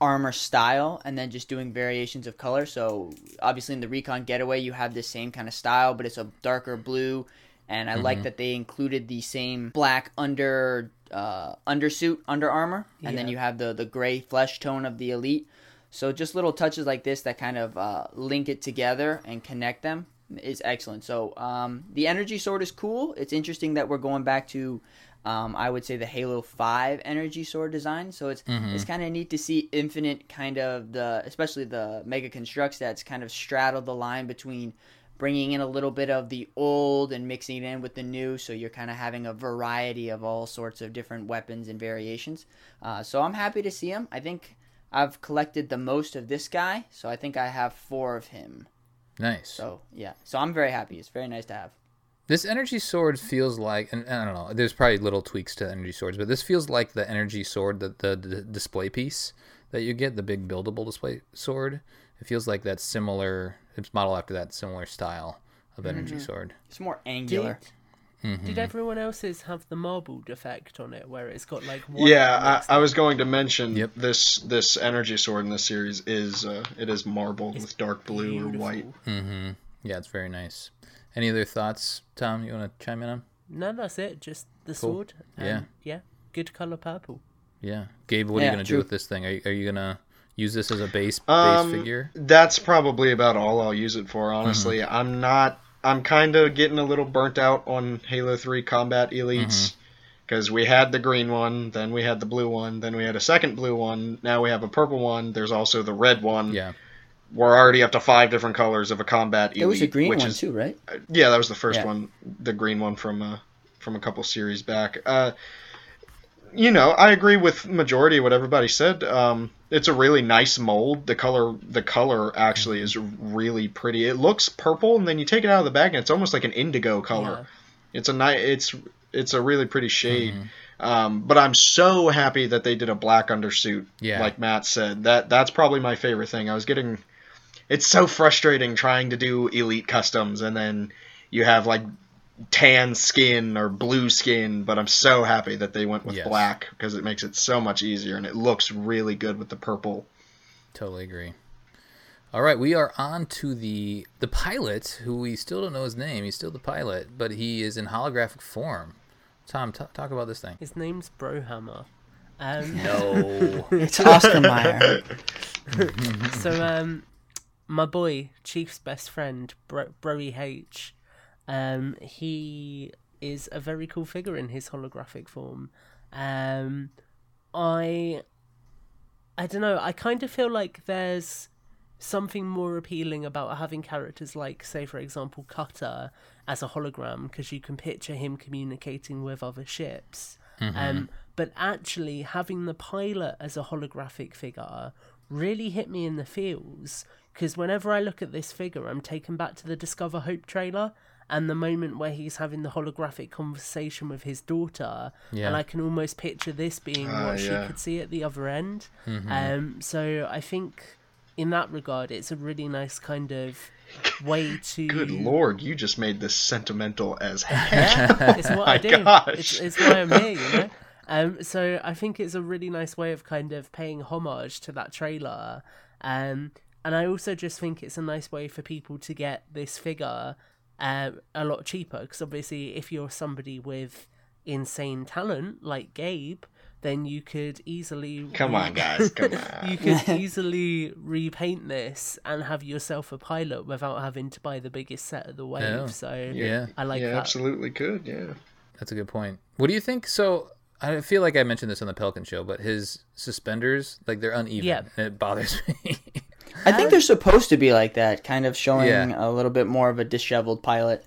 armor style and then just doing variations of color. So obviously in the Recon Getaway you have the same kind of style, but it's a darker blue. And I like that they included the same black under uh, undersuit, under armor, and then you have the the gray flesh tone of the elite. So just little touches like this that kind of uh, link it together and connect them is excellent. So um, the energy sword is cool. It's interesting that we're going back to, um, I would say the Halo Five energy sword design. So it's it's kind of neat to see Infinite kind of the, especially the Mega Construx that's kind of straddled the line between bringing in a little bit of the old and mixing it in with the new. So you're kind of having a variety of all sorts of different weapons and variations. Uh, so I'm happy to see him. I think I've collected the most of this guy, so I think I have four of him. nice So yeah, so I'm very happy. It's very nice to have. This energy sword feels like, and I don't know, there's probably little tweaks to energy swords, but this feels like the energy sword, the, the, the display piece that you get, the big buildable display sword. It feels like that similar, it's modeled after that similar style of energy sword. It's more angular. Mm-hmm. Did everyone else's have the marbled effect on it, where it's got like white yeah, I, I was going to mention Yep. this this energy sword in this series is uh, it is marbled with dark blue or white. Mm-hmm. Yeah, it's very nice. Any other thoughts, Tom? You want to chime in on? No, that's it. Just the Cool. sword. Yeah. and, yeah. Good color purple. Yeah, Gabe, what are you gonna do with this thing? Are you, are you gonna use this as a base base Um, figure? That's probably about all I'll use it for. Honestly, Mm-hmm. I'm not. I'm kind of getting a little burnt out on Halo Three Combat Elites Mm-hmm. because we had the green one, then we had the blue one, then we had a second blue one. Now we have a purple one. There's also the red one. Yeah, We're already up to five different colors of a Combat Elite. It was a green which one is, too, right? Yeah, that was the first Yeah. one, the green one from uh, from a couple series back. Uh, you know, I agree with majority of what everybody said. Um, it's a really nice mold. The color, the color actually is really pretty. It looks purple, and then you take it out of the bag, and it's almost like an indigo color. It's a nice. It's it's a really pretty shade. Um, but I'm so happy that they did a black undersuit. Yeah. Like Matt said, that that's probably my favorite thing. I was getting. It's so frustrating trying to do elite customs, and then you have like tan skin or blue skin. But I'm so happy that they went with Yes. black because it makes it so much easier, and it looks really good with the purple. totally agree. All right, we are on to the the pilot, who we still don't know his name. He's still the pilot, but he is in holographic form. Tom, t- talk about this thing. His name's Brohammer. Um, No. It's Oscar Mayer. so um, my boy, Chief's best friend, Bro- Broy H, um, he is a very cool figure in his holographic form. Um, I, I don't know. I kind of feel like there's something more appealing about having characters like, say, for example, Cutter as a hologram because you can picture him communicating with other ships. Um, but actually, having the pilot as a holographic figure really hit me in the feels because whenever I look at this figure, I'm taken back to the Discover Hope trailer. And the moment where he's having the holographic conversation with his daughter, Yeah. and I can almost picture this being Ah, what she could see at the other end. Mm-hmm. Um, so I think in that regard, it's a really nice kind of way to. Good lord, you just made this sentimental as hell. Yeah, it's what I do. It's, it's why I'm here, you know. Um, so I think it's a really nice way of kind of paying homage to that trailer. Um, and I also just think it's a nice way for people to get this figure uh, a lot cheaper. Because obviously, if you're somebody with insane talent like Gabe, then you could easily Come re- on, guys, come on. you could easily repaint this and have yourself a pilot without having to buy the biggest set of the wave. Yeah. So Yeah. I like yeah, that. absolutely could. Yeah. That's a good point. What do you think? So I feel like I mentioned this on the Pelican show, but his suspenders, like they're uneven. Yeah. And it bothers me. I think they're supposed to be like that, kind of showing Yeah. a little bit more of a disheveled pilot.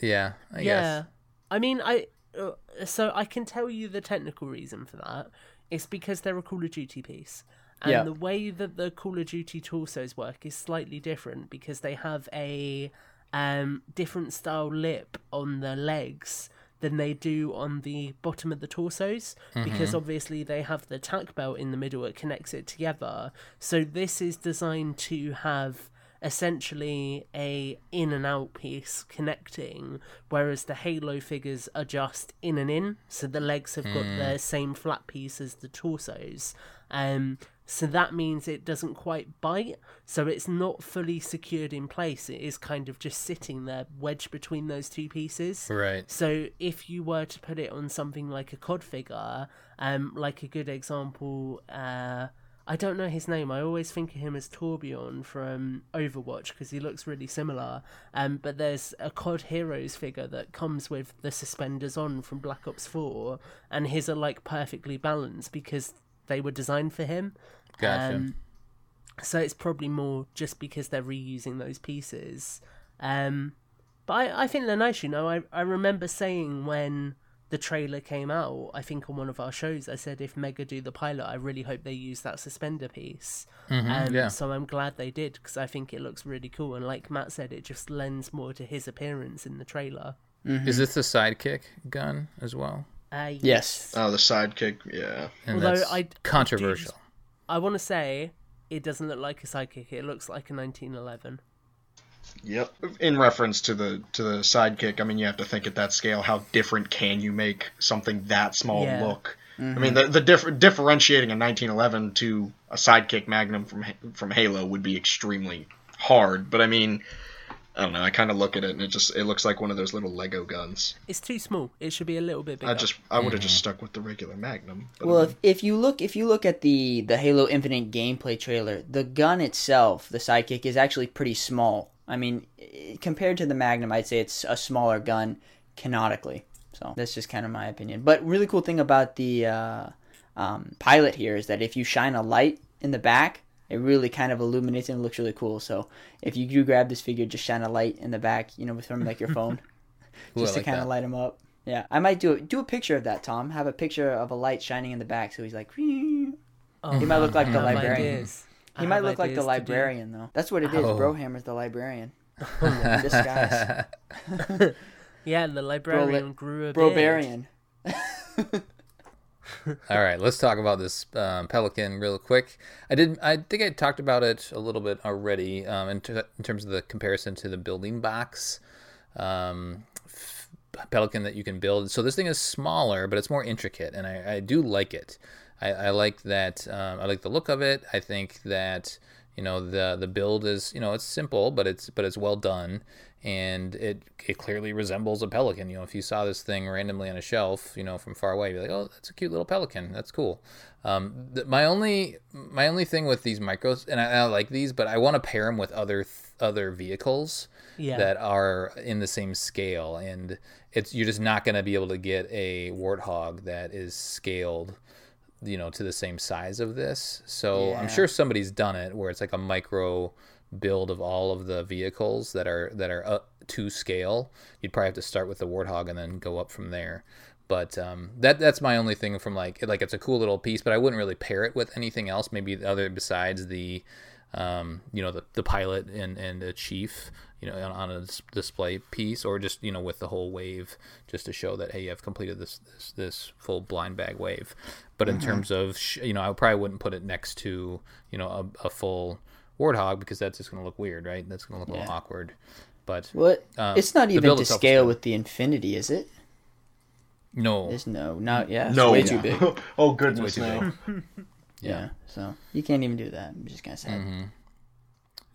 yeah, I yeah guess. i mean i uh, so i can tell you the technical reason for that it's because they're a call of duty piece and Yeah. the way that the call of duty torsos work is slightly different because they have a um different style lip on the legs than they do on the bottom of the torsos because obviously they have the tack belt in the middle that connects it together. So this is designed to have essentially a in and out piece connecting whereas the halo figures are just in and in. So the legs have got the same flat piece as the torsos. Um so that means it doesn't quite bite so it's not fully secured in place it is kind of just sitting there wedged between those two pieces Right. so if you were to put it on something like a cod figure, um, like a good example, uh, I don't know his name. I always think of him as Torbjorn from Overwatch because he looks really similar. Um, but there's a COD Heroes figure that comes with the suspenders on from Black Ops Four, and his are like perfectly balanced because they were designed for him. Gotcha. Um, so it's probably more just because they're reusing those pieces. Um, but I, I think they're nice, you know. I, I remember saying when the trailer came out, I think on one of our shows, I said if Mega do the pilot, I really hope they use that suspender piece. um, Mm-hmm, yeah. So I'm glad they did because I think it looks really cool. And like Matt said, it just lends more to his appearance in the trailer. Is this the sidekick gun as well? Uh, Yes. Oh, the sidekick. Yeah. And Although that's I- I do controversial. I want to say it doesn't look like a sidekick. It looks like a 1911. Yep. In reference to the to the sidekick, I mean, you have to think at that scale, how different can you make something that small Yeah. look? I mean, the the diff- differentiating a 1911 to a sidekick Magnum from from Halo would be extremely hard. But I mean, I don't know. I kind of look at it and it just it looks like one of those little Lego guns. It's too small. It should be a little bit bigger. I just I would have just stuck with the regular Magnum. Well, I if, if you look if you look at the the Halo Infinite gameplay trailer, the gun itself, the sidekick, is actually pretty small. I mean, compared to the Magnum, I'd say it's a smaller gun canonically. So that's just kind of my opinion. But really cool thing about the uh, um, pilot here is that if you shine a light in the back, it really kind of illuminates and looks really cool. So if you do grab this figure, just shine a light in the back, you know, from like your phone, Ooh, just to like kind that. of light him up. Yeah, I might do do a picture of that, Tom. Have a picture of a light shining in the back, so he's like. Oh, He might look like I the librarian. ideas. I He might look like the ideas to do. librarian, though. That's what it is. Oh. Brohammer's the librarian. In disguise. Yeah, the librarian grew a beard. Brobarian. All right, let's talk about this um, pelican real quick. I did. I think I talked about it a little bit already um, in, in terms of the comparison to the building box um, f- pelican that you can build. So this thing is smaller, but it's more intricate, and I, I do like it. I, I like that. Um, I like the look of it. I think that you know the the build is you know it's simple, but it's but it's well done, and it it clearly resembles a pelican. You know, if you saw this thing randomly on a shelf, you know, from far away, you'd be like, oh, that's a cute little pelican. That's cool. Um, th- my only my only thing with these micros, and I, I like these, but I want to pair them with other th- other vehicles Yeah. that are in the same scale, and it's you're just not going to be able to get a warthog that is scaled you know to the same size of this so i'm sure somebody's done it where it's like a micro build of all of the vehicles that are that are up to scale you'd probably have to start with the warthog and then go up from there but um, that that's my only thing from like like it's a cool little piece but i wouldn't really pair it with anything else maybe the other besides the um, you know, the, the pilot and, and the chief, you know, on, on a display piece, or just, you know, with the whole wave, just to show that, hey, I've completed this, this, this full blind bag wave. But in terms of, sh- you know, I probably wouldn't put it next to, you know, a, a full warthog because that's just going to look weird, right? That's going to look a little awkward. But What? Um, it's not even to scale with the Infinity, is it? no, There's no, not yeah. It's No, way too big. oh goodness, too no. Yeah. So you can't even do that. I'm just kind of sad. Mm-hmm.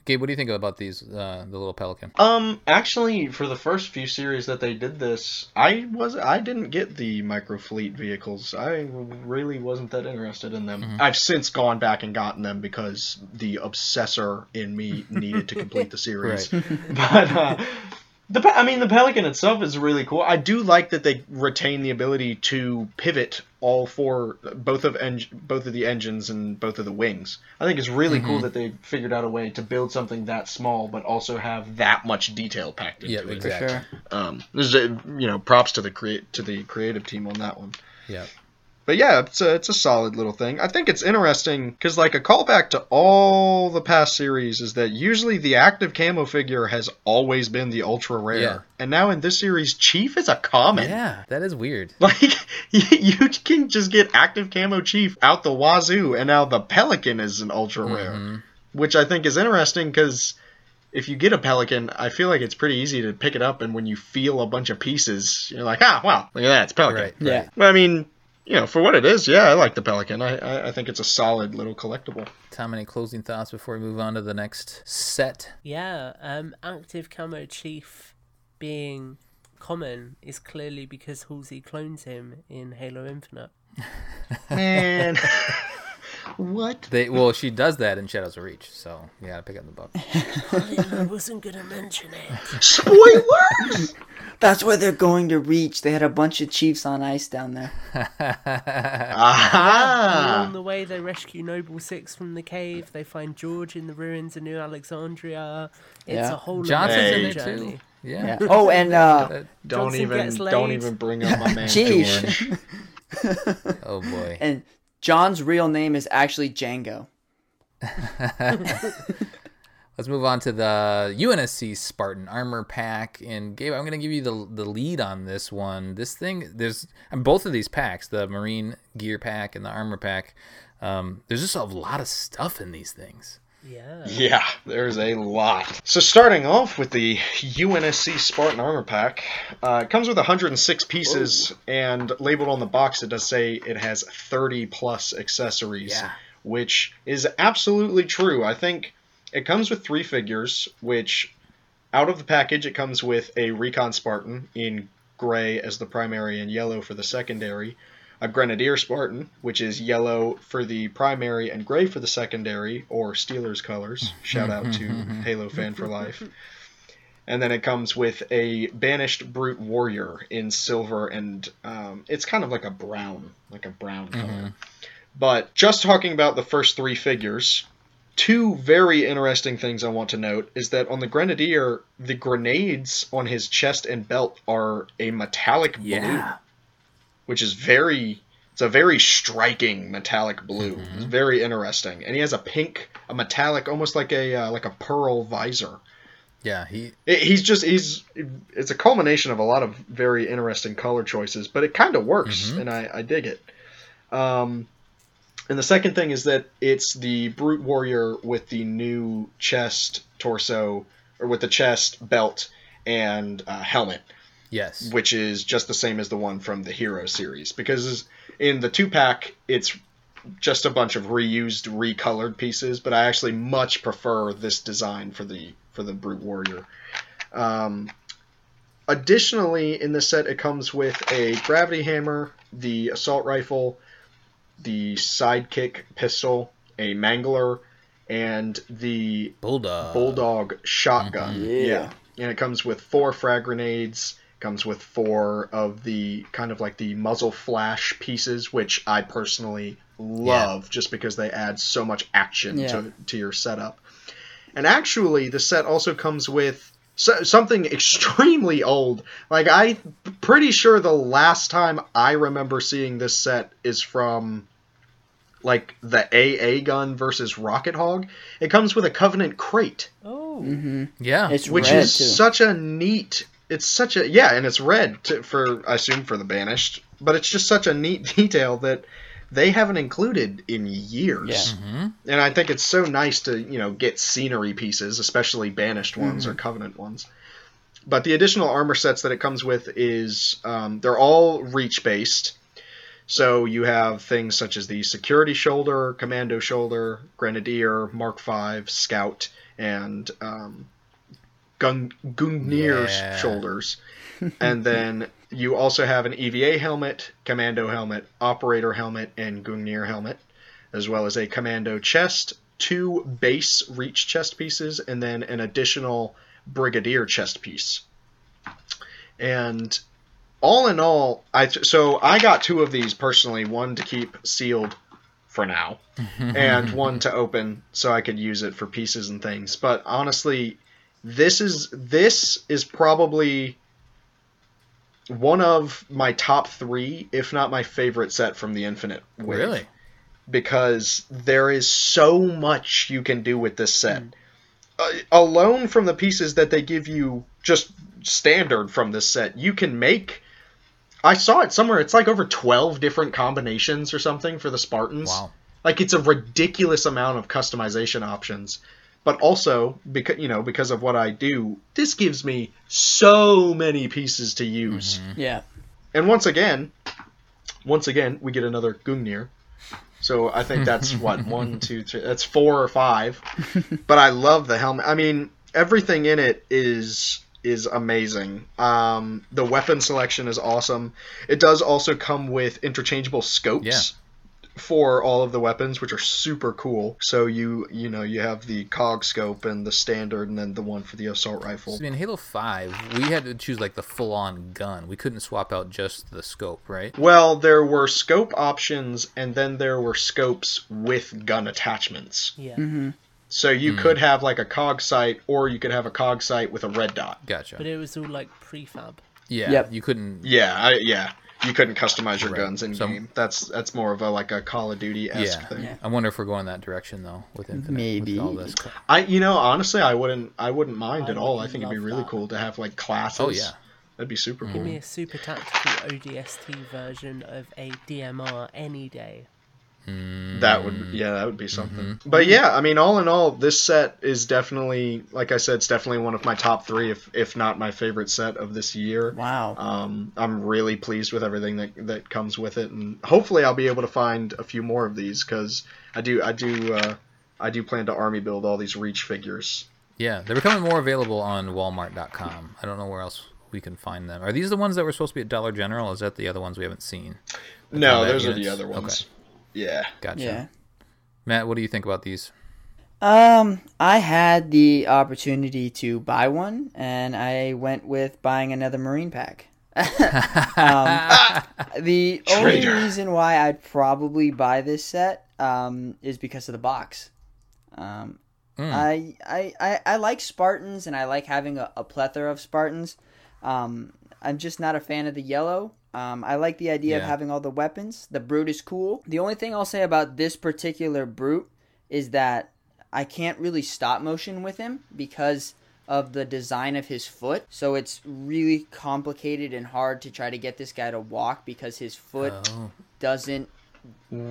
Gabe, what do you think about these, uh, the little pelican? Um, actually, for the first few series that they did this, I was I didn't get the micro fleet vehicles. I really wasn't that interested in them. I've since gone back and gotten them because the obsessor in me needed to complete the series. but uh, the I mean, the Pelican itself is really cool. I do like that they retain the ability to pivot all four, both of en- both of the engines and both of the wings. I think it's really cool that they figured out a way to build something that small, but also have that much detail packed into Yeah, it. exactly. Sure. Um, this is, uh, you know, props to the create to the creative team on that one. Yeah. But yeah, it's a, it's a solid little thing. I think it's interesting because, like, a callback to all the past series is that usually the active camo figure has always been the ultra rare, Yeah. and now in this series, Chief is a common. Yeah, that is weird. Like you can just get active camo Chief out the wazoo, and now the Pelican is an ultra rare, Mhm. which I think is interesting because. If you get a pelican, I feel like it's pretty easy to pick it up, and when you feel a bunch of pieces, you're like, ah, wow, look at that, it's pelican. Right. Yeah. right. Well, I mean, you know, for what it is, yeah, I like the Pelican. I, I, I think it's a solid little collectible. Tom, any closing thoughts before we move on to the next set? Yeah, um, active camo chief being common is clearly because Halsey clones him in Halo Infinite. Man, what? They well, she does that in Shadows of Reach, so you gotta pick up the book. I wasn't gonna mention it. Spoilers! That's where they're going to reach. They had a bunch of chiefs on ice down there. Aha! Along the way, they rescue Noble Six from the cave. They find George in the ruins of New Alexandria. It's Yeah. a whole Johnson's Hey. in amazing there journey. too. Yeah. Yeah. Oh, and uh, Don't Johnson even, don't even bring up my man George. Oh boy. and John's real name is actually Django. Let's move on to the UNSC Spartan armor pack. And Gabe, I'm gonna give you the the lead on this one. This thing, there's both of these packs, the Marine gear pack and the armor pack. Um, there's just a lot of stuff in these things. Yeah. Yeah, there's a lot. So starting off with the UNSC Spartan Armor Pack, uh, it comes with 106 pieces, and labeled on the box it does say it has 30 plus accessories, Yeah. which is absolutely true. I think it comes with three figures, which out of the package it comes with a Recon Spartan in gray as the primary and yellow for the secondary. A Grenadier Spartan, which is yellow for the primary and gray for the secondary, or Steelers colors. Shout out to Halo fan for life. And then it comes with a Banished Brute Warrior in silver, and um, it's kind of like a brown, like a brown color. But just talking about the first three figures, two very interesting things I want to note is that on the Grenadier, the grenades on his chest and belt are a metallic blue which is very it's a very striking metallic blue. It's very interesting, and he has a pink, a metallic, almost like a uh, like a pearl visor. Yeah, he It, he's just he's it's a culmination of a lot of very interesting color choices, but it kind of works, and I, I dig it. Um, and the second thing is that it's the brute warrior with the new chest, torso, or with the chest belt and uh, helmet yes. which is just the same as the one from the Hero series. Because in the two pack, it's just a bunch of reused, recolored pieces, but I actually much prefer this design for the for the Brute Warrior. Um, additionally, in this set, it comes with a gravity hammer, the assault rifle, the sidekick pistol, a mangler, and the Bulldog. bulldog shotgun. Yeah. And it comes with four frag grenades. Comes with four of the kind of like the muzzle flash pieces, which I personally love, just because they add so much action Yeah. to to your setup. And actually, the set also comes with so, something extremely old. Like I'm pretty sure the last time I remember seeing this set is from like the AA gun versus Rocket Hog, it comes with a Covenant crate, Oh, Mm-hmm. Yeah. It's which is too. such a neat. It's such a yeah, and it's red to, for I assume for the banished, but it's just such a neat detail that they haven't included in years. Yeah. Mhm. And I think it's so nice to, you know, get scenery pieces, especially banished ones or covenant ones. But the additional armor sets that it comes with is um, they're all reach based. So you have things such as the security shoulder, commando shoulder, grenadier, Mark V, scout, and um, gun Gungnir's Yeah. shoulders. and then you also have an EVA helmet, commando helmet, operator helmet, and Gungnir helmet, as well as a commando chest, two base reach chest pieces, and then an additional brigadier chest piece. And all in all, I so I got two of these personally, one to keep sealed for now, and one to open so I could use it for pieces and things. But honestly, this is this is probably one of my top three, if not my favorite set from the Infinite Wave. Really? Because there is so much you can do with this set. Uh, alone from the pieces that they give you just standard from this set, you can make. I saw it somewhere. It's like over 12 different combinations or something for the Spartans. Wow. Like it's a ridiculous amount of customization options. But also because you know because of what I do, this gives me so many pieces to use. Yeah. And once again, once again, we get another Gungnir. So I think that's what one, two, three. That's four or five. but I love the helmet. I mean, everything in it is is amazing. Um, the weapon selection is awesome. It does also come with interchangeable scopes. Yeah. For all of the weapons, which are super cool, so you you know you have the cog scope and the standard, and then the one for the assault rifle. So in Halo Five, we had to choose like the full-on gun. We couldn't swap out just the scope, right? Well, there were scope options, and then there were scopes with gun attachments. yeah. Mm-hmm. So you could have like a cog sight, or you could have a cog sight with a red dot. Gotcha. But it was all like prefab. Yeah. Yep. You couldn't. Yeah, I, yeah. You couldn't customize your Right. guns in So- game. That's that's more of a like a Call of Duty esque Yeah. thing. Yeah. I wonder if we're going that direction though with Infinite. Maybe. With all this. I you know honestly I wouldn't I wouldn't mind I at all. I think it'd be really that. cool to have like classes. Oh yeah. that'd be super mm-hmm. cool. Give me a super tactical ODST version of a DMR any day. That would yeah, that would be something. But yeah, I mean, all in all, this set is definitely, like I said, it's definitely one of my top three, if if not my favorite set of this year. Wow. Um, I'm really pleased with everything that that comes with it, and hopefully, I'll be able to find a few more of these because I do I do uh, I do plan to army build all these Reach figures. Yeah, they're becoming more available on Walmart.com. I don't know where else we can find them. Are these the ones that were supposed to be at Dollar General? Or is that the other ones we haven't seen? No, combat those are the other ones. Okay. Yeah. Gotcha. Yeah. Matt, what do you think about these? Um, I had the opportunity to buy one, and I went with buying another Marine pack. um, the only reason why I'd probably buy this set um, is because of the box. Um, Mm. I, I, I, I like Spartans, and I like having a, a plethora of Spartans. Um, I'm just not a fan of the yellow. Um, I like the idea of having all the weapons. The brute is cool. The only thing I'll say about this particular brute is that I can't really stop motion with him because of the design of his foot. So it's really complicated and hard to try to get this guy to walk because his foot Oh. doesn't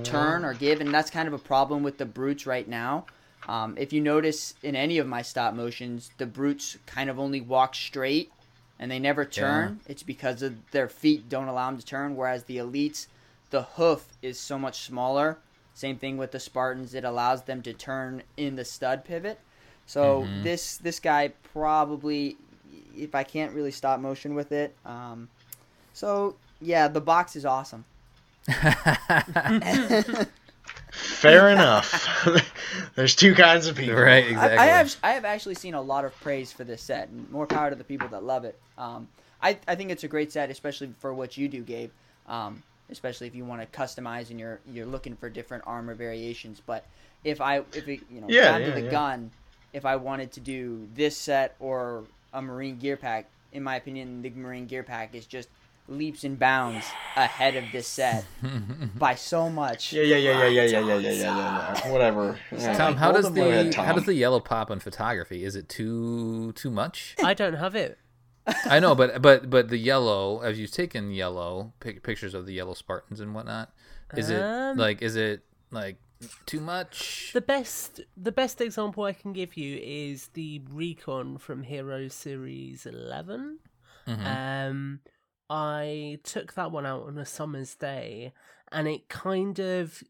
turn or give, and that's kind of a problem with the brutes right now. Um, if you notice in any of my stop motions, the brutes kind of only walk straight and they never turn. It's because of their feet don't allow them to turn. Whereas the elites, the hoof is so much smaller. Same thing with the Spartans; it allows them to turn in the stud pivot. So this this guy probably, if I can't really stop motion with it, um, so yeah, the box is awesome. Fair enough. There's two kinds of people. Right, exactly. I, I have I have actually seen a lot of praise for this set, and more power to the people that love it. Um, I I think it's a great set, especially for what you do, Gabe. Um, especially if you want to customize and you're you're looking for different armor variations. But if I if it you know Yeah, down yeah, to the yeah. gun, if I wanted to do this set or a marine gear pack, in my opinion, the marine gear pack is just leaps and bounds ahead of this set by so much. Yeah, yeah, yeah, yeah, yeah, yeah, yeah, yeah, yeah, yeah, yeah. Whatever. Tom, how does Go ahead, the how does the yellow pop on photography? Is it too too much? I don't have it. I know, but but but the yellow, as you've taken yellow pic- pictures of the yellow Spartans and whatnot, is it Um, like is it like too much? The best the best example I can give you is the recon from Heroes Series 11. Mm-hmm. Um I took that one out on a summer's day and it kind of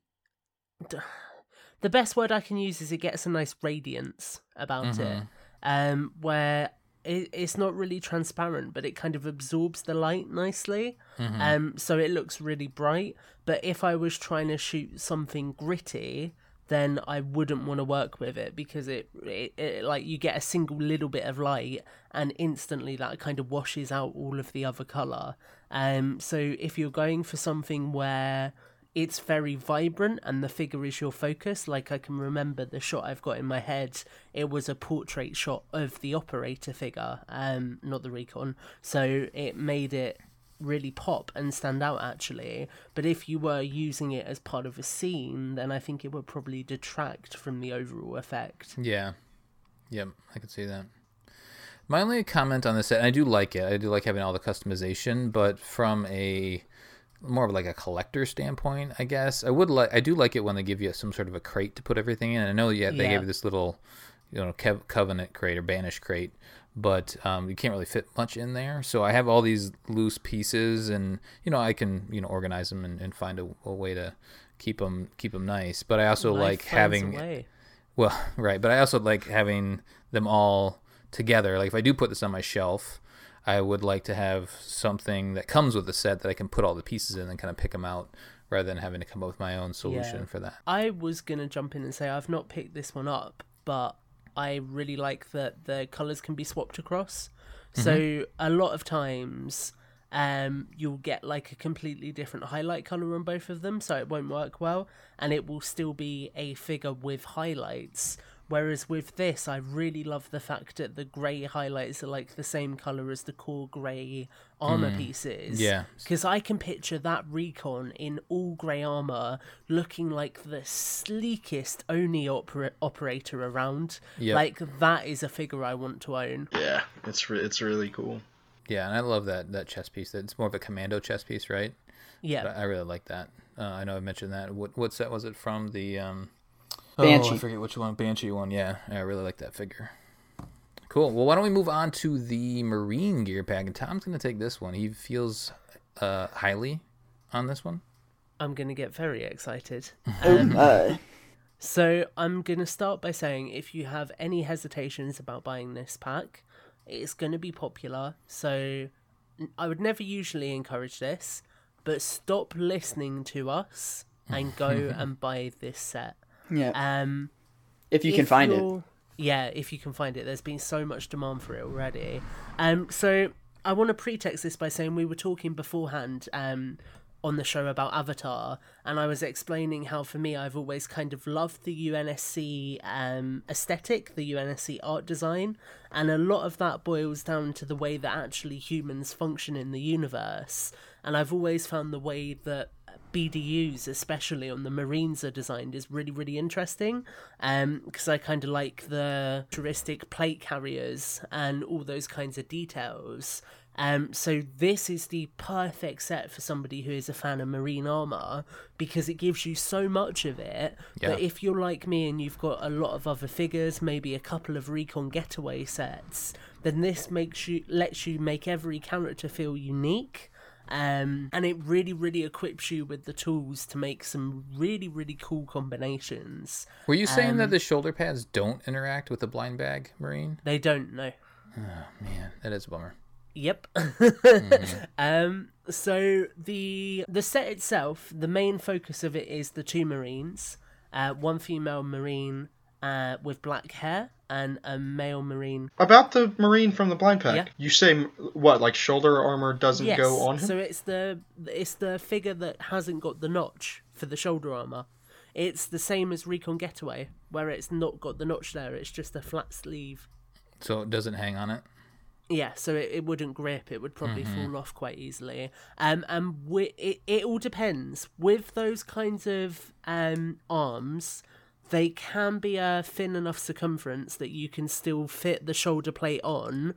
the best word I can use is it gets a nice radiance about it. Um where it, it's not really transparent, but it kind of absorbs the light nicely. Um, so it looks really bright. But if I was trying to shoot something gritty, then I wouldn't want to work with it because it, it, it like you get a single little bit of light and instantly that kind of washes out all of the other color. Um, so if you're going for something where it's very vibrant and the figure is your focus. Like I can remember the shot I've got in my head. It was a portrait shot of the operator figure, um, not the recon. So it made it really pop and stand out actually. But if you were using it as part of a scene, then I think it would probably detract from the overall effect. Yeah. Yep, I could see that. My only comment on this set, and I do like it. I do like having all the customization, but from a more of like a collector standpoint, I guess I would like. I do like it when they give you some sort of a crate to put everything in. I know, yeah, they Yeah. gave you this little, you know, Kev- covenant crate or banish crate, but um, you can't really fit much in there. So I have all these loose pieces, and you know, I can you know organize them and, and find a, a way to keep them keep them nice. But I also Life like having well, right, but I also like having them all together. Like if I do put this on my shelf, I would like to have something that comes with the set that I can put all the pieces in and kind of pick them out rather than having to come up with my own solution Yeah. for that. I was gonna jump in and say I've not picked this one up, but I really like that the colors can be swapped across. So a lot of times, um, you'll get like a completely different highlight color on both of them, so it won't work well, and it will still be a figure with highlights. Whereas with this, I really love the fact that the grey highlights are like the same color as the core grey armor pieces. Yeah. Because I can picture that recon in all grey armor looking like the sleekest Oni opera- operator around. Yep. Like, that is a figure I want to own. Yeah, it's re- it's really cool. Yeah, and I love that that chess piece. It's more of a commando chess piece, right? Yeah. But I really like that. Uh, I know I mentioned that. What what set was it from? The um, Banshee. Oh, I forget which one. Banshee one. Yeah, I really like that figure. Cool. Well, why don't we move on to the Marine gear pack? And Tom's gonna take this one. He feels uh, highly on this one. I'm going to get very excited. Uh, So I'm going to start by saying if you have any hesitations about buying this pack, it's going to be popular. So I would never usually encourage this, but stop listening to us and go and buy this set. yeah, Um, if you can find it. Yeah, if you can find it. There's been so much demand for it already. Um, so I want to pretext this by saying we were talking beforehand um, on the show about Avatar, and I was explaining how for me I've always kind of loved the UNSC um, aesthetic, the UNSC art design, and a lot of that boils down to the way that actually humans function in the universe. And I've always found the way that BDUs, especially on the Marines, are designed is really, really interesting. Um, because I kind of like the futuristic plate carriers and all those kinds of details. Um, so this is the perfect set for somebody who is a fan of marine armor because it gives you so much of it Yeah. that if you're like me and you've got a lot of other figures, maybe a couple of recon getaway sets, then this makes you lets you make every character feel unique. Um, and it really, really equips you with the tools to make some really, really cool combinations. Were you saying Um, that the shoulder pads don't interact with the blind bag Marine? They don't no. Oh man, that is a bummer. Yep. um. So the the set itself, the main focus of it is the two marines, uh, one female marine, uh, with black hair, and a male marine. About the Marine from the blind pack, Yeah. you say what? Like shoulder armor doesn't Yes. go on him? So it's the it's the figure that hasn't got the notch for the shoulder armor. It's the same as Recon Getaway, where it's not got the notch there. It's just a flat sleeve. So it doesn't hang on it. Yeah, so it, it wouldn't grip. It would probably fall off quite easily. Um, and wi- it it all depends with those kinds of um arms. They can be a thin enough circumference that you can still fit the shoulder plate on,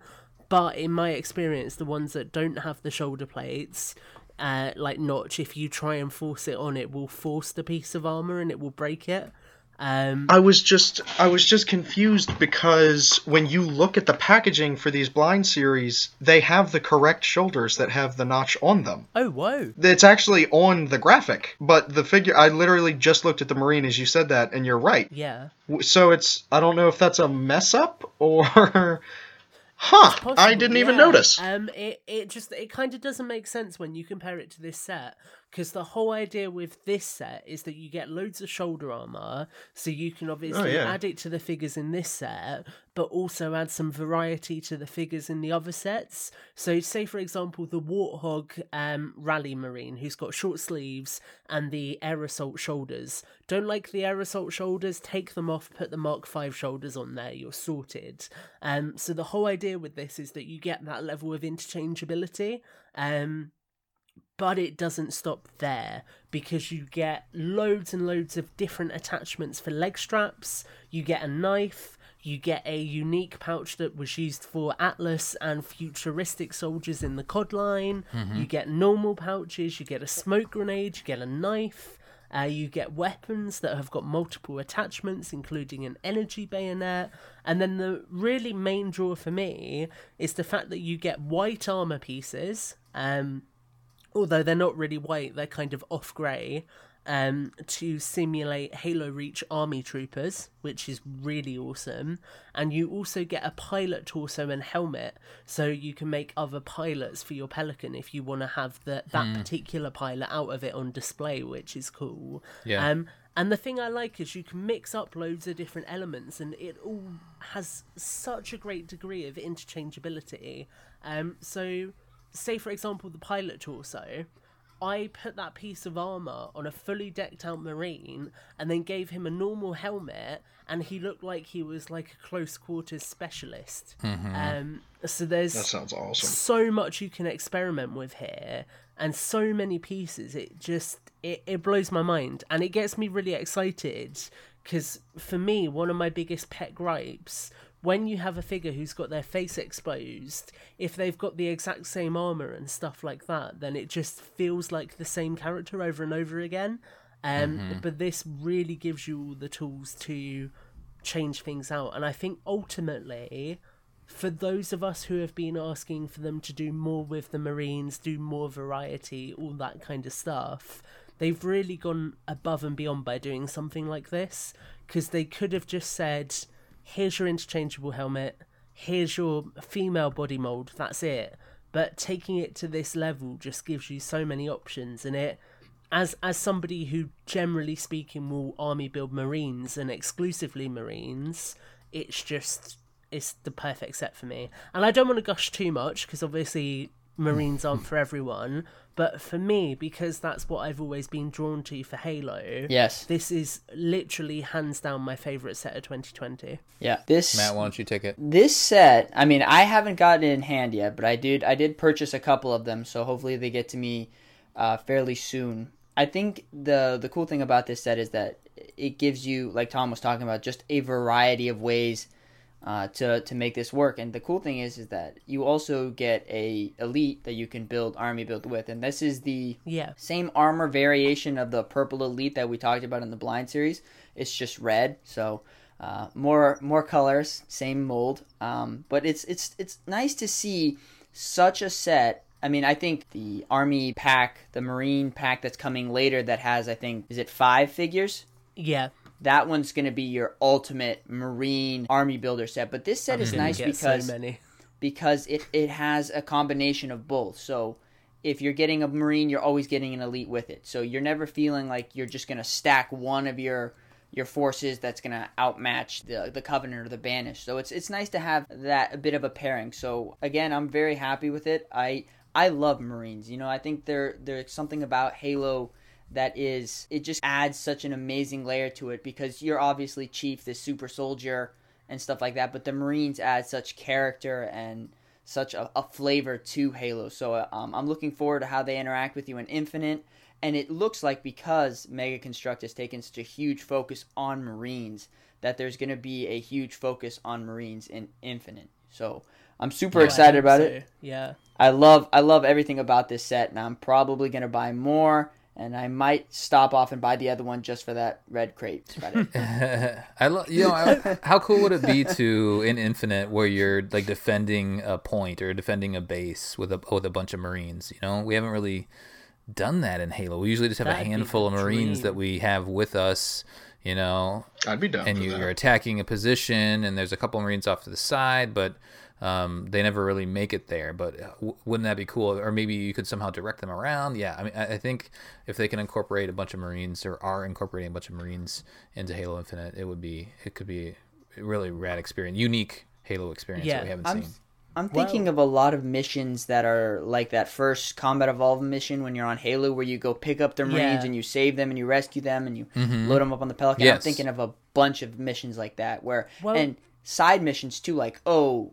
but in my experience, the ones that don't have the shoulder plates, uh, like notch, if you try and force it on, it will force the piece of armor and it will break it. Um, I was just I was just confused because when you look at the packaging for these blind series, they have the correct shoulders that have the notch on them. oh whoa! It's actually on the graphic, but the figure I literally just looked at the marine as you said that and you're right. Yeah. So it's I don't know if that's a mess up or Huh, I didn't even notice. Um, it it just it kind of doesn't make sense when you compare it to this set because the whole idea with this set is that you get loads of shoulder armor, so you can obviously yeah. add it to the figures in this set, but also add some variety to the figures in the other sets. So, say for example, the Warthog um, Rally Marine, who's got short sleeves and the Air Assault shoulders. Don't like the Air Assault shoulders? Take them off. Put the Mark Five shoulders on there. You're sorted. Um, so the whole idea with this is that you get that level of interchangeability. Um, but it doesn't stop there because you get loads and loads of different attachments for leg straps. You get a knife. You get a unique pouch that was used for Atlas and futuristic soldiers in the COD line. You get normal pouches. You get a smoke grenade. You get a knife. Uh, you get weapons that have got multiple attachments, including an energy bayonet. And then the really main draw for me is the fact that you get white armor pieces. Um, although they're not really white, they're kind of off grey, um, to simulate Halo Reach army troopers, which is really awesome. And you also get a pilot torso and helmet, so you can make other pilots for your Pelican if you want to have the, that particular pilot out of it on display, which is cool. Yeah. Um, and the thing I like is you can mix up loads of different elements, and it all has such a great degree of interchangeability. Um, so, say for example, the pilot torso. I put that piece of armor on a fully decked out marine, and then gave him a normal helmet, and he looked like he was like a close quarters specialist. Um, so there's That sounds awesome. so much you can experiment with here and so many pieces it just it, it blows my mind and it gets me really excited because for me one of my biggest pet gripes when you have a figure who's got their face exposed if they've got the exact same armor and stuff like that then it just feels like the same character over and over again. Um, but this really gives you all the tools to change things out. And i think ultimately for those of us who have been asking for them to do more with the Marines, do more variety, all that kind of stuff, they've really gone above and beyond by doing something like this. Because they could have just said, here's your interchangeable helmet, here's your female body mold, that's it. But taking it to this level just gives you so many options, and it as as somebody who generally speaking will army build marines and exclusively marines it's just it's the perfect set for me and i don't want to gush too much because obviously marines aren't for everyone but for me because that's what i've always been drawn to for halo Yes. this is literally hands down my favorite set of 2020 Yeah. This Matt, why don't you take it? this set, I mean, I haven't gotten it in hand yet, but I did I did purchase a couple of them, so hopefully they get to me uh, fairly soon. I think the the cool thing about this set is that it gives you, like Tom was talking about, just a variety of ways uh, to to make this work. And the cool thing is, is that you also get a elite that you can build army build with, and this is the yeah same armor variation of the purple elite that we talked about in the blind series. It's just red, so uh, more more colors, same mold. Um, but it's it's it's nice to see such a set. I mean, I think the army pack, the marine pack that's coming later, that has I think is it five figures. yeah That one's going to be your ultimate marine army builder set. But this set is Didn't nice because so many because it, it has a combination of both. So if you're getting a marine, you're always getting an elite with it. So you're never feeling like you're just gonna stack one of your your forces that's gonna outmatch the the covenant or the banished. So it's it's nice to have that a bit of a pairing. So again, I'm very happy with it. I I love marines. You know, I think there there's something about Halo that is it just adds such an amazing layer to it because you're obviously chief this super soldier and stuff like that but the marines add such character and such a, a flavor to Halo. So um, I'm looking forward to how they interact with you in Infinite. And it looks like because Mega Construx has taken such a huge focus on Marines, that there's going to be a huge focus on Marines in Infinite. So I'm super excited about so, it. Yeah. I love I love everything about this set, and I'm probably gonna buy more. And I might stop off and buy the other one just for that red crate. That's. I love you know I, how cool would it be to in Infinite where you're like defending a point or defending a base with a with a bunch of Marines. You know, we haven't really done that in Halo. We usually just have That'd a handful of Marines that we have with us. You know, I'd be down and for you, that. you're attacking a position, and there's a couple Marines off to the side, but um, they never really make it there. But uh, w- wouldn't that be cool? Or maybe you could somehow direct them around. Yeah, I mean, I, I think if they can incorporate a bunch of Marines or are incorporating a bunch of Marines into Halo Infinite, it would be it could be a really rad experience, unique Halo experience Yeah, that we haven't I'm seen. I'm thinking of a lot of missions that are like that first Combat evolve mission when you're on Halo, where you go pick up the Marines Yeah. and you save them and you rescue them and you load them up on the Pelican. I'm thinking of a bunch of missions like that, where Well- and side missions too, like oh.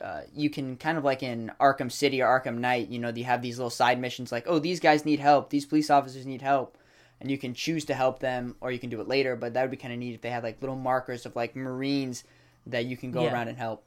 Uh, you can kind of like in Arkham City or Arkham Knight, you know, you have these little side missions like, oh, these guys need help, these police officers need help, and you can choose to help them or you can do it later. But that would be kind of neat if they had like little markers of like Marines that you can go Yeah. around and help.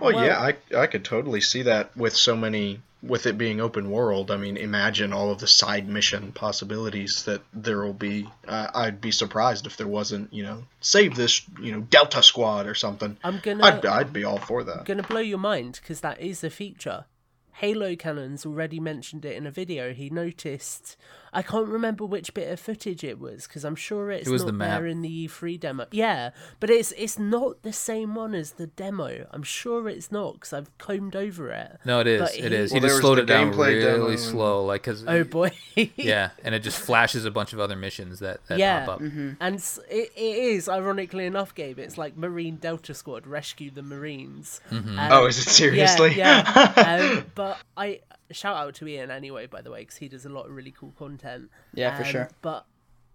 Well, Well- yeah, I I could totally see that with so many with it being open world. I mean, imagine all of the side mission possibilities that there will be. Uh, I'd be surprised if there wasn't, you know, save this, you know, Delta Squad or something. I'm gonna I'd I'd be all for that. I'm gonna blow your mind because that is a feature. Halo Canon's already mentioned it in a video. He noticed. I can't remember which bit of footage it was because I'm sure it's It was not the there in the E3 demo. Yeah, but it's it's not the same one as the demo. I'm sure it's not because I've combed over it. No, it is. But It he- is. He there just slowed it down gameplay demo really slow, like because Oh boy. yeah, and it just flashes a bunch of other missions that, that yeah, pop up. and it, it is ironically enough, Gabe. It's like Marine Delta Squad rescue the Marines. Mm-hmm. Um, Oh, is it seriously? Yeah, yeah. um, but I shout out to Ian anyway, by the way, because he does a lot of really cool content. Yeah, for Um, sure. But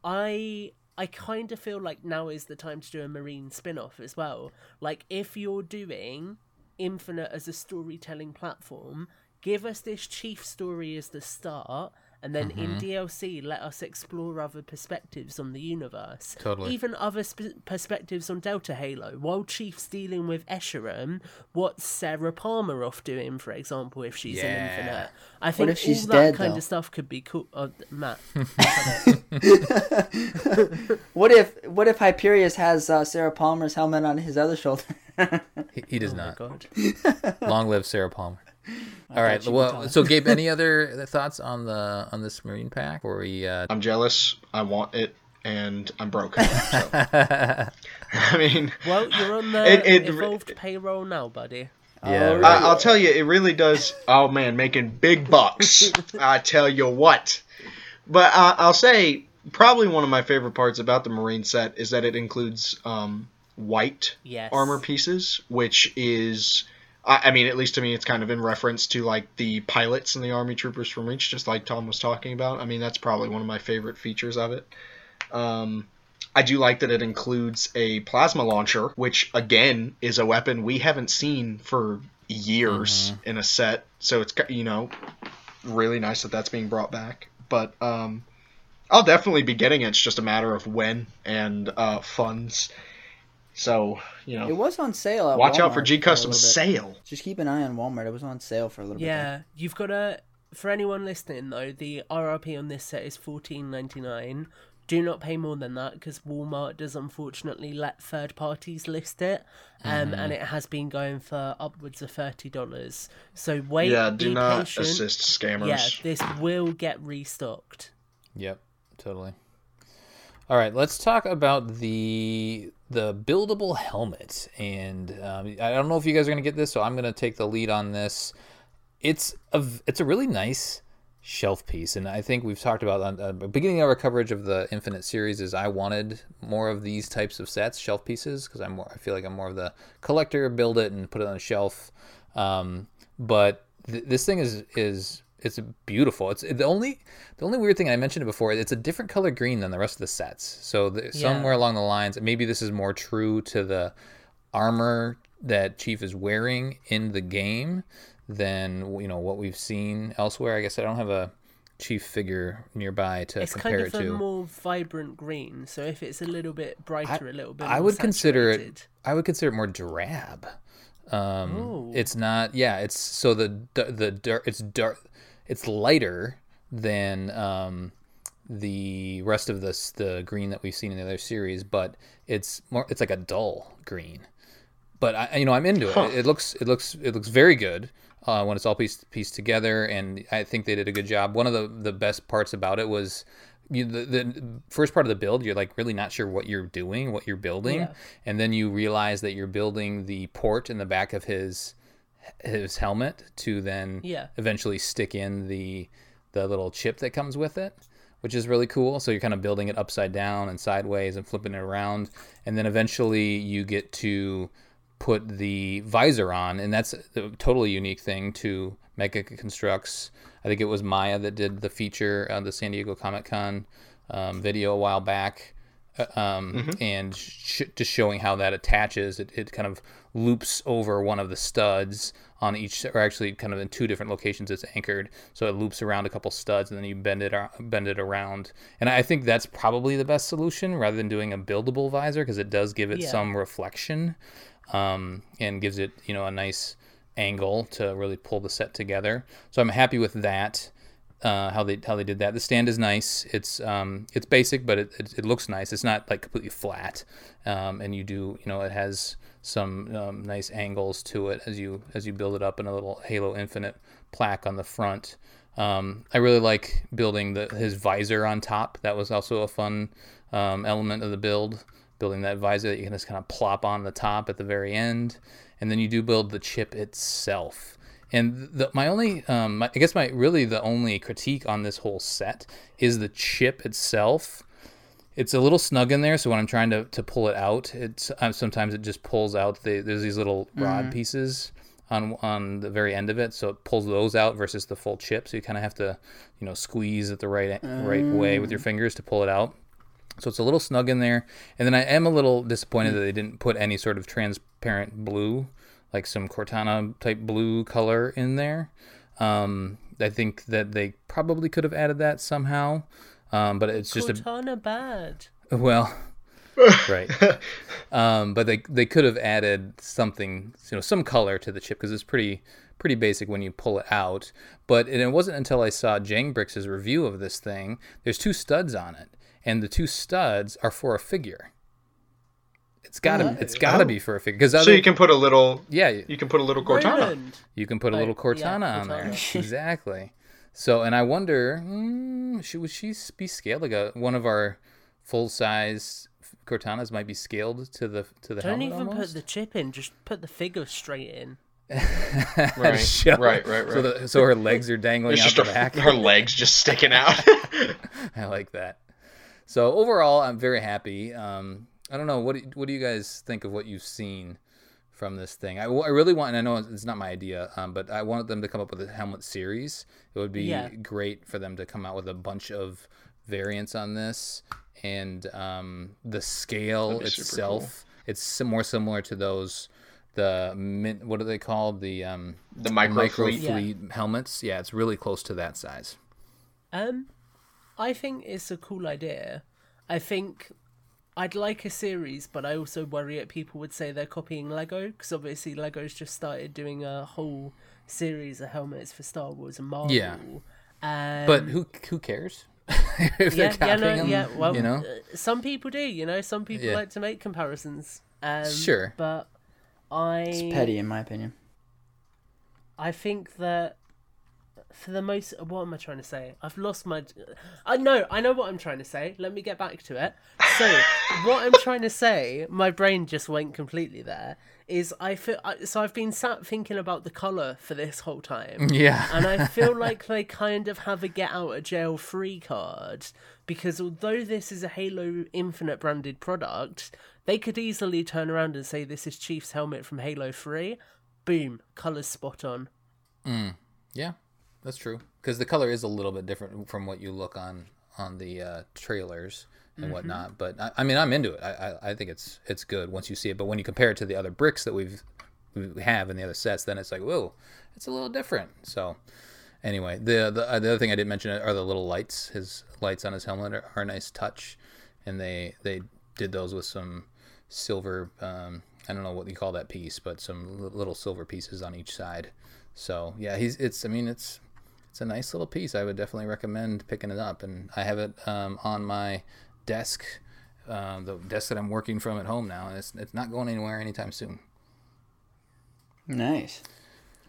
I I kind of feel like now is the time to do a Marine spin-off as well. Like if you're doing Infinite as a storytelling platform, give us this chief story as the start. And then in Mm-hmm. DLC, let us explore other perspectives on the universe. Totally. Even other sp- perspectives on Delta Halo. While Chief's dealing with Escharum, what's Sarah Palmer off doing, for example, if she's in Infinite? I think if she's all that dead, kind though? of stuff could be cool. Oh, Matt. What if what if Hyperius has uh, Sarah Palmer's helmet on his other shoulder? He, he does oh not. god. Long live Sarah Palmer. All right. Well, so Gabe, any other thoughts on the on this Marine pack? Or we? Uh... I'm jealous. I want it, and I'm broke. So. I mean, Well, you're on the It- it- evolved payroll now, buddy. yeah. Oh, right. I, I'll tell you, it really does. Oh man, making big bucks. I tell you what. But uh, I'll say probably one of my favorite parts about the Marine set is that it includes um, white Yes. armor pieces, which is. I I mean, at least to me, it's kind of in reference to like the pilots and the army troopers from Reach, just like Tom was talking about. I mean, that's probably one of my favorite features of it. Um, I do like that it includes a plasma launcher, which again is a weapon we haven't seen for years in a set. So it's you know really nice that that's being brought back. But um, I'll definitely be getting it. It's just a matter of when and uh, funds. So you know, It was on sale. At watch out for Walmart G a Custom sale. Just keep an eye on Walmart. It was on sale for a little bit. Yeah, you've got to. For anyone listening though, the RRP on this set is fourteen ninety nine. Do not pay more than that because Walmart does unfortunately let third parties list it, um, and it has been going for upwards of thirty dollars. So wait, Yeah, do be not patient. assist scammers. Yeah, this will get restocked. Yep, totally. All right, let's talk about the the buildable helmet, and um, I don't know if you guys are gonna get this, so I'm gonna take the lead on this. It's a it's a really nice shelf piece, and I think we've talked about on uh, beginning of our coverage of the Infinite series is I wanted more of these types of sets, shelf pieces, because I'm more I feel like I'm more of the collector, build it and put it on a shelf. Um, but th- this thing is is it's beautiful. It's the only the only weird thing I mentioned it before. It's a different color green than the rest of the sets. So the, Yeah. somewhere along the lines, maybe this is more true to the armor that Chief is wearing in the game than you know what we've seen elsewhere. I guess I don't have a Chief figure nearby to It's compare kind of it a to. more vibrant green, so if it's a little bit brighter, a little bit. I more would consider it. I would consider it more drab. Um, Ooh. it's not. Yeah, it's so the the the dark. It's dark. It's lighter than um, the rest of this the green that we've seen in the other series, but it's more. It's like a dull green. But I, you know, I'm into it. It looks. It looks. It looks very good. Uh, when it's all pieced, pieced together, and I think they did a good job. One of the, the best parts about it was you, the, the first part of the build, you're like really not sure what you're doing, what you're building, Yeah. and then you realize that you're building the port in the back of his his helmet to then Yeah. eventually stick in the the little chip that comes with it, which is really cool. So you're kind of building it upside down and sideways and flipping it around, and then eventually you get to put the visor on, and that's a totally unique thing to Mega Construx. I think it was Maya that did the feature on the San Diego Comic Con um, video a while back, um, and sh- just showing how that attaches. It, it kind of loops over one of the studs on each, or actually kind of in two different locations. It's anchored, so it loops around a couple studs, and then you bend it bend it around. And I think that's probably the best solution rather than doing a buildable visor because it does give it Yeah. some reflection um, and gives it you know a nice angle to really pull the set together. So I'm happy with that. Uh, how they how they did that. The stand is nice. It's um it's basic, but it, it, it looks nice. It's not like completely flat. Um, and you do you know it has some um, nice angles to it as you as you build it up in a little Halo Infinite plaque on the front. Um, I really like building the his visor on top. That was also a fun um, element of the build. Building that visor that you can just kind of plop on the top at the very end, and then you do build the chip itself. And the, my only, um, my, I guess my really the only critique on this whole set is the chip itself. It's a little snug in there, so when I'm trying to, to pull it out, it's um, sometimes it just pulls out. The, there's these little rod pieces on on the very end of it, so it pulls those out versus the full chip. So you kind of have to, you know, squeeze it the right right way with your fingers to pull it out. So it's a little snug in there. And then I am a little disappointed that they didn't put any sort of transparent blue, like some Cortana type blue color in there. Um, I think that they probably could have added that somehow. Um, but it's just a Cortana bad. well, right. Um, but they they could have added something, you know, some color to the chip because it's pretty pretty basic when you pull it out. But and it wasn't until I saw Jangbricks's review of this thing. There's two studs on it, and the two studs are for a figure. It's gotta it's gotta be for a figure because So you can put a little. yeah you- You can put a little Cortana. Roland. you can put a Oh, little yeah, Cortana on there. Exactly. So, and I wonder, hmm, should would she be scaled like a one of our full size Cortanas might be scaled to the to the Don't helmet even almost? put the chip in. Just put the figure straight in. Right, Show- right, right, right. So, the, so her legs are dangling It's out just the her, back. her legs just sticking out. I like that. So overall, I'm very happy. Um, I don't know what do, what do you guys think of what you've seen from this thing? I, I really want, and I know it's not my idea, um, but I wanted them to come up with a helmet series. It would be Yeah. great for them to come out with a bunch of variants on this, and um, the scale That'd be super itself. It's more similar to those. The min, what are they called? The um, the micro, micro fleet. fleet helmets. Yeah, it's really close to that size. Um, I think it's a cool idea. I think I'd like a series, but I also worry that people would say they're copying Lego because obviously Lego's just started doing a whole series of helmets for Star Wars and Marvel. Yeah. Um, But who who cares? if they're yeah, yeah, no, copying 'em, yeah. Well, you know. uh, some people do. You know, some people Yeah. like to make comparisons. Um, Sure. but I It's petty, in my opinion. I think that for the most, what am I trying to say? I've lost my. I know, I know what I'm trying to say. Let me get back to it. So, what I'm trying to say, my brain just went completely there. Is I feel so I've been sat thinking about the color for this whole time. Yeah. and I feel like they kind of have a get out of jail free card because although this is a Halo Infinite branded product, they could easily turn around and say this is Chief's helmet from Halo 3. Boom, colors spot on. Mm. Yeah, that's true. Because the color is a little bit different from what you look on on the uh, trailers and Mm-hmm. whatnot. But I, I mean, I'm into it. I, I I think it's it's good once you see it. But when you compare it to the other bricks that we've we have in the other sets, then it's like, whoa, it's a little different. So anyway, the the, uh, the other thing I didn't mention are the little lights. His lights on his helmet are, are a nice touch, and they they did those with some silver. Um, I don't know what you call that piece, but some li- little silver pieces on each side. So yeah, he's it's. I mean, it's it's a nice little piece. I would definitely recommend picking it up, and I have it um, on my desk, um, the desk that I'm working from at home now, and it's it's not going anywhere anytime soon. Nice.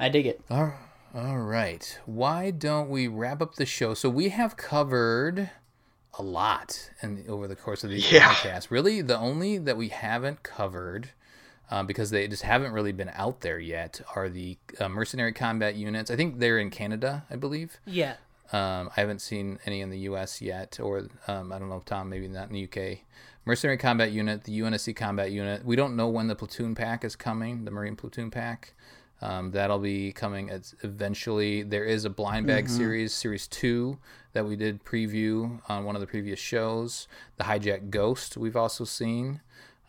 I dig it. All, all right. Why don't we wrap up the show? So we have covered a lot in, over the course of these Yeah. podcasts. Really, the only that we haven't covered, um, because they just haven't really been out there yet, are the uh, mercenary combat units. I think they're in Canada, I believe. Yeah. Um, I haven't seen any in the U.S. yet, or um, I don't know, if Tom, maybe not in the U.K. Mercenary Combat Unit, the UNSC Combat Unit. We don't know when the platoon pack is coming, the Marine platoon pack. Um, that'll be coming as eventually. There is a blind bag series, series two, that we did preview on one of the previous shows. The Hijack Ghost we've also seen.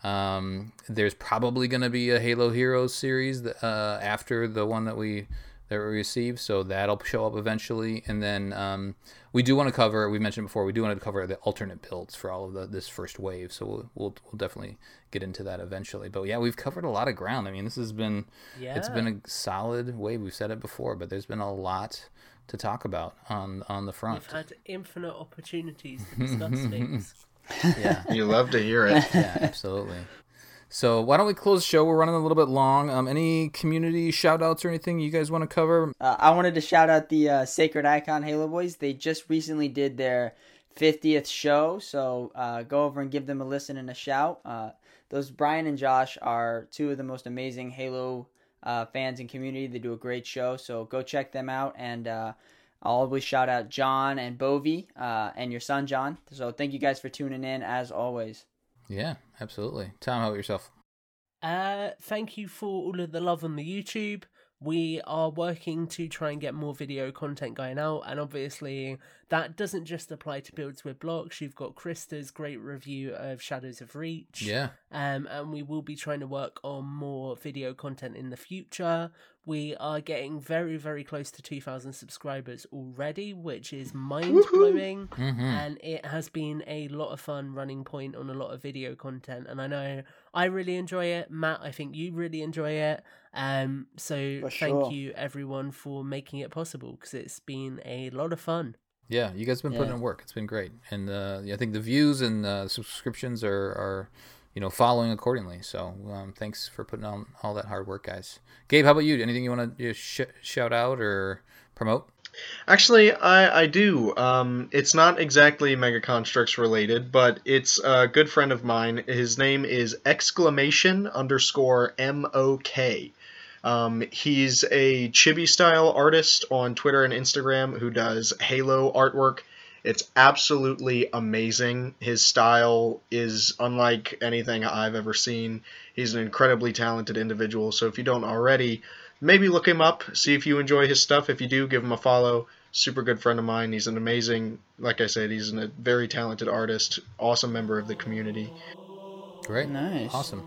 Um, there's probably going to be a Halo Heroes series uh, after the one that we that we received, so that'll show up eventually. And then um, we do want to cover. We mentioned before we do want to cover the alternate builds for all of the, this first wave. So we'll, we'll we'll definitely get into that eventually. But yeah, we've covered a lot of ground. I mean, this has been Yeah. it's been a solid wave. We've said it before, but there's been a lot to talk about on on the front. We've had infinite opportunities to discuss things. Yeah. You love to hear it. yeah, absolutely. So why don't we close the show? We're running a little bit long. Um, any community shout outs or anything you guys want to cover? Uh, I wanted to shout out the uh, Sacred Icon Halo Boys. They just recently did their 50th show, so uh, go over and give them a listen and a shout. Uh, those Brian and Josh are two of the most amazing Halo uh, fans in community. They do a great show, so go check them out. And uh, I'll always shout out John and Bovey uh, and your son John. So thank you guys for tuning in as always. Yeah, absolutely. Tom, how about yourself? Uh, thank you for all of the love on the YouTube. We are working to try and get more video content going out, and obviously that doesn't just apply to builds with blocks. You've got Krista's great review of Shadows of Reach. Yeah. Um, and we will be trying to work on more video content in the future. We are getting very, very close to 2,000 subscribers already, which is mind blowing. Mm-hmm. And it has been a lot of fun running point on a lot of video content. And I know I really enjoy it. Matt, I think you really enjoy it. Um, so For thank sure. you everyone for making it possible because it's been a lot of fun. Yeah, you guys have been putting in work. It's been great, and uh, I think the views and uh, subscriptions are, are, you know, following accordingly. So um, thanks for putting on all that hard work, guys. Gabe, how about you? Anything you want to sh- shout out or promote? Actually, I, I do. Um, it's not exactly Mega Construx related, but it's a good friend of mine. His name is exclamation underscore M O K. Um, he's a chibi style artist on Twitter and Instagram who does Halo artwork. It's absolutely amazing. His style is unlike anything I've ever seen. He's an incredibly talented individual. So if you don't already, maybe look him up, see if you enjoy his stuff. If you do, give him a follow. Super good friend of mine. He's an amazing, like I said, he's a very talented artist, awesome member of the community. Great. Nice. Awesome.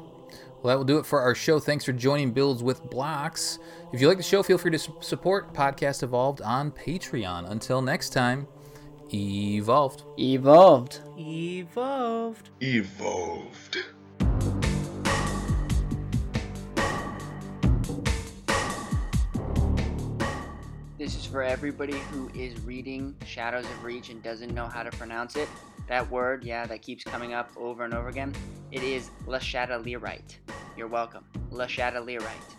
Well, that will do it for our show. Thanks for joining Builds with Blocks. If you like the show, feel free to su- support Podcast Evolved on Patreon. Until next time, evolved. Evolved. Evolved. Evolved. This is for everybody who is reading Shadows of Reach and doesn't know how to pronounce it. That word, yeah, that keeps coming up over and over again. It is La Shadalirite. You're welcome. La Shadalirite.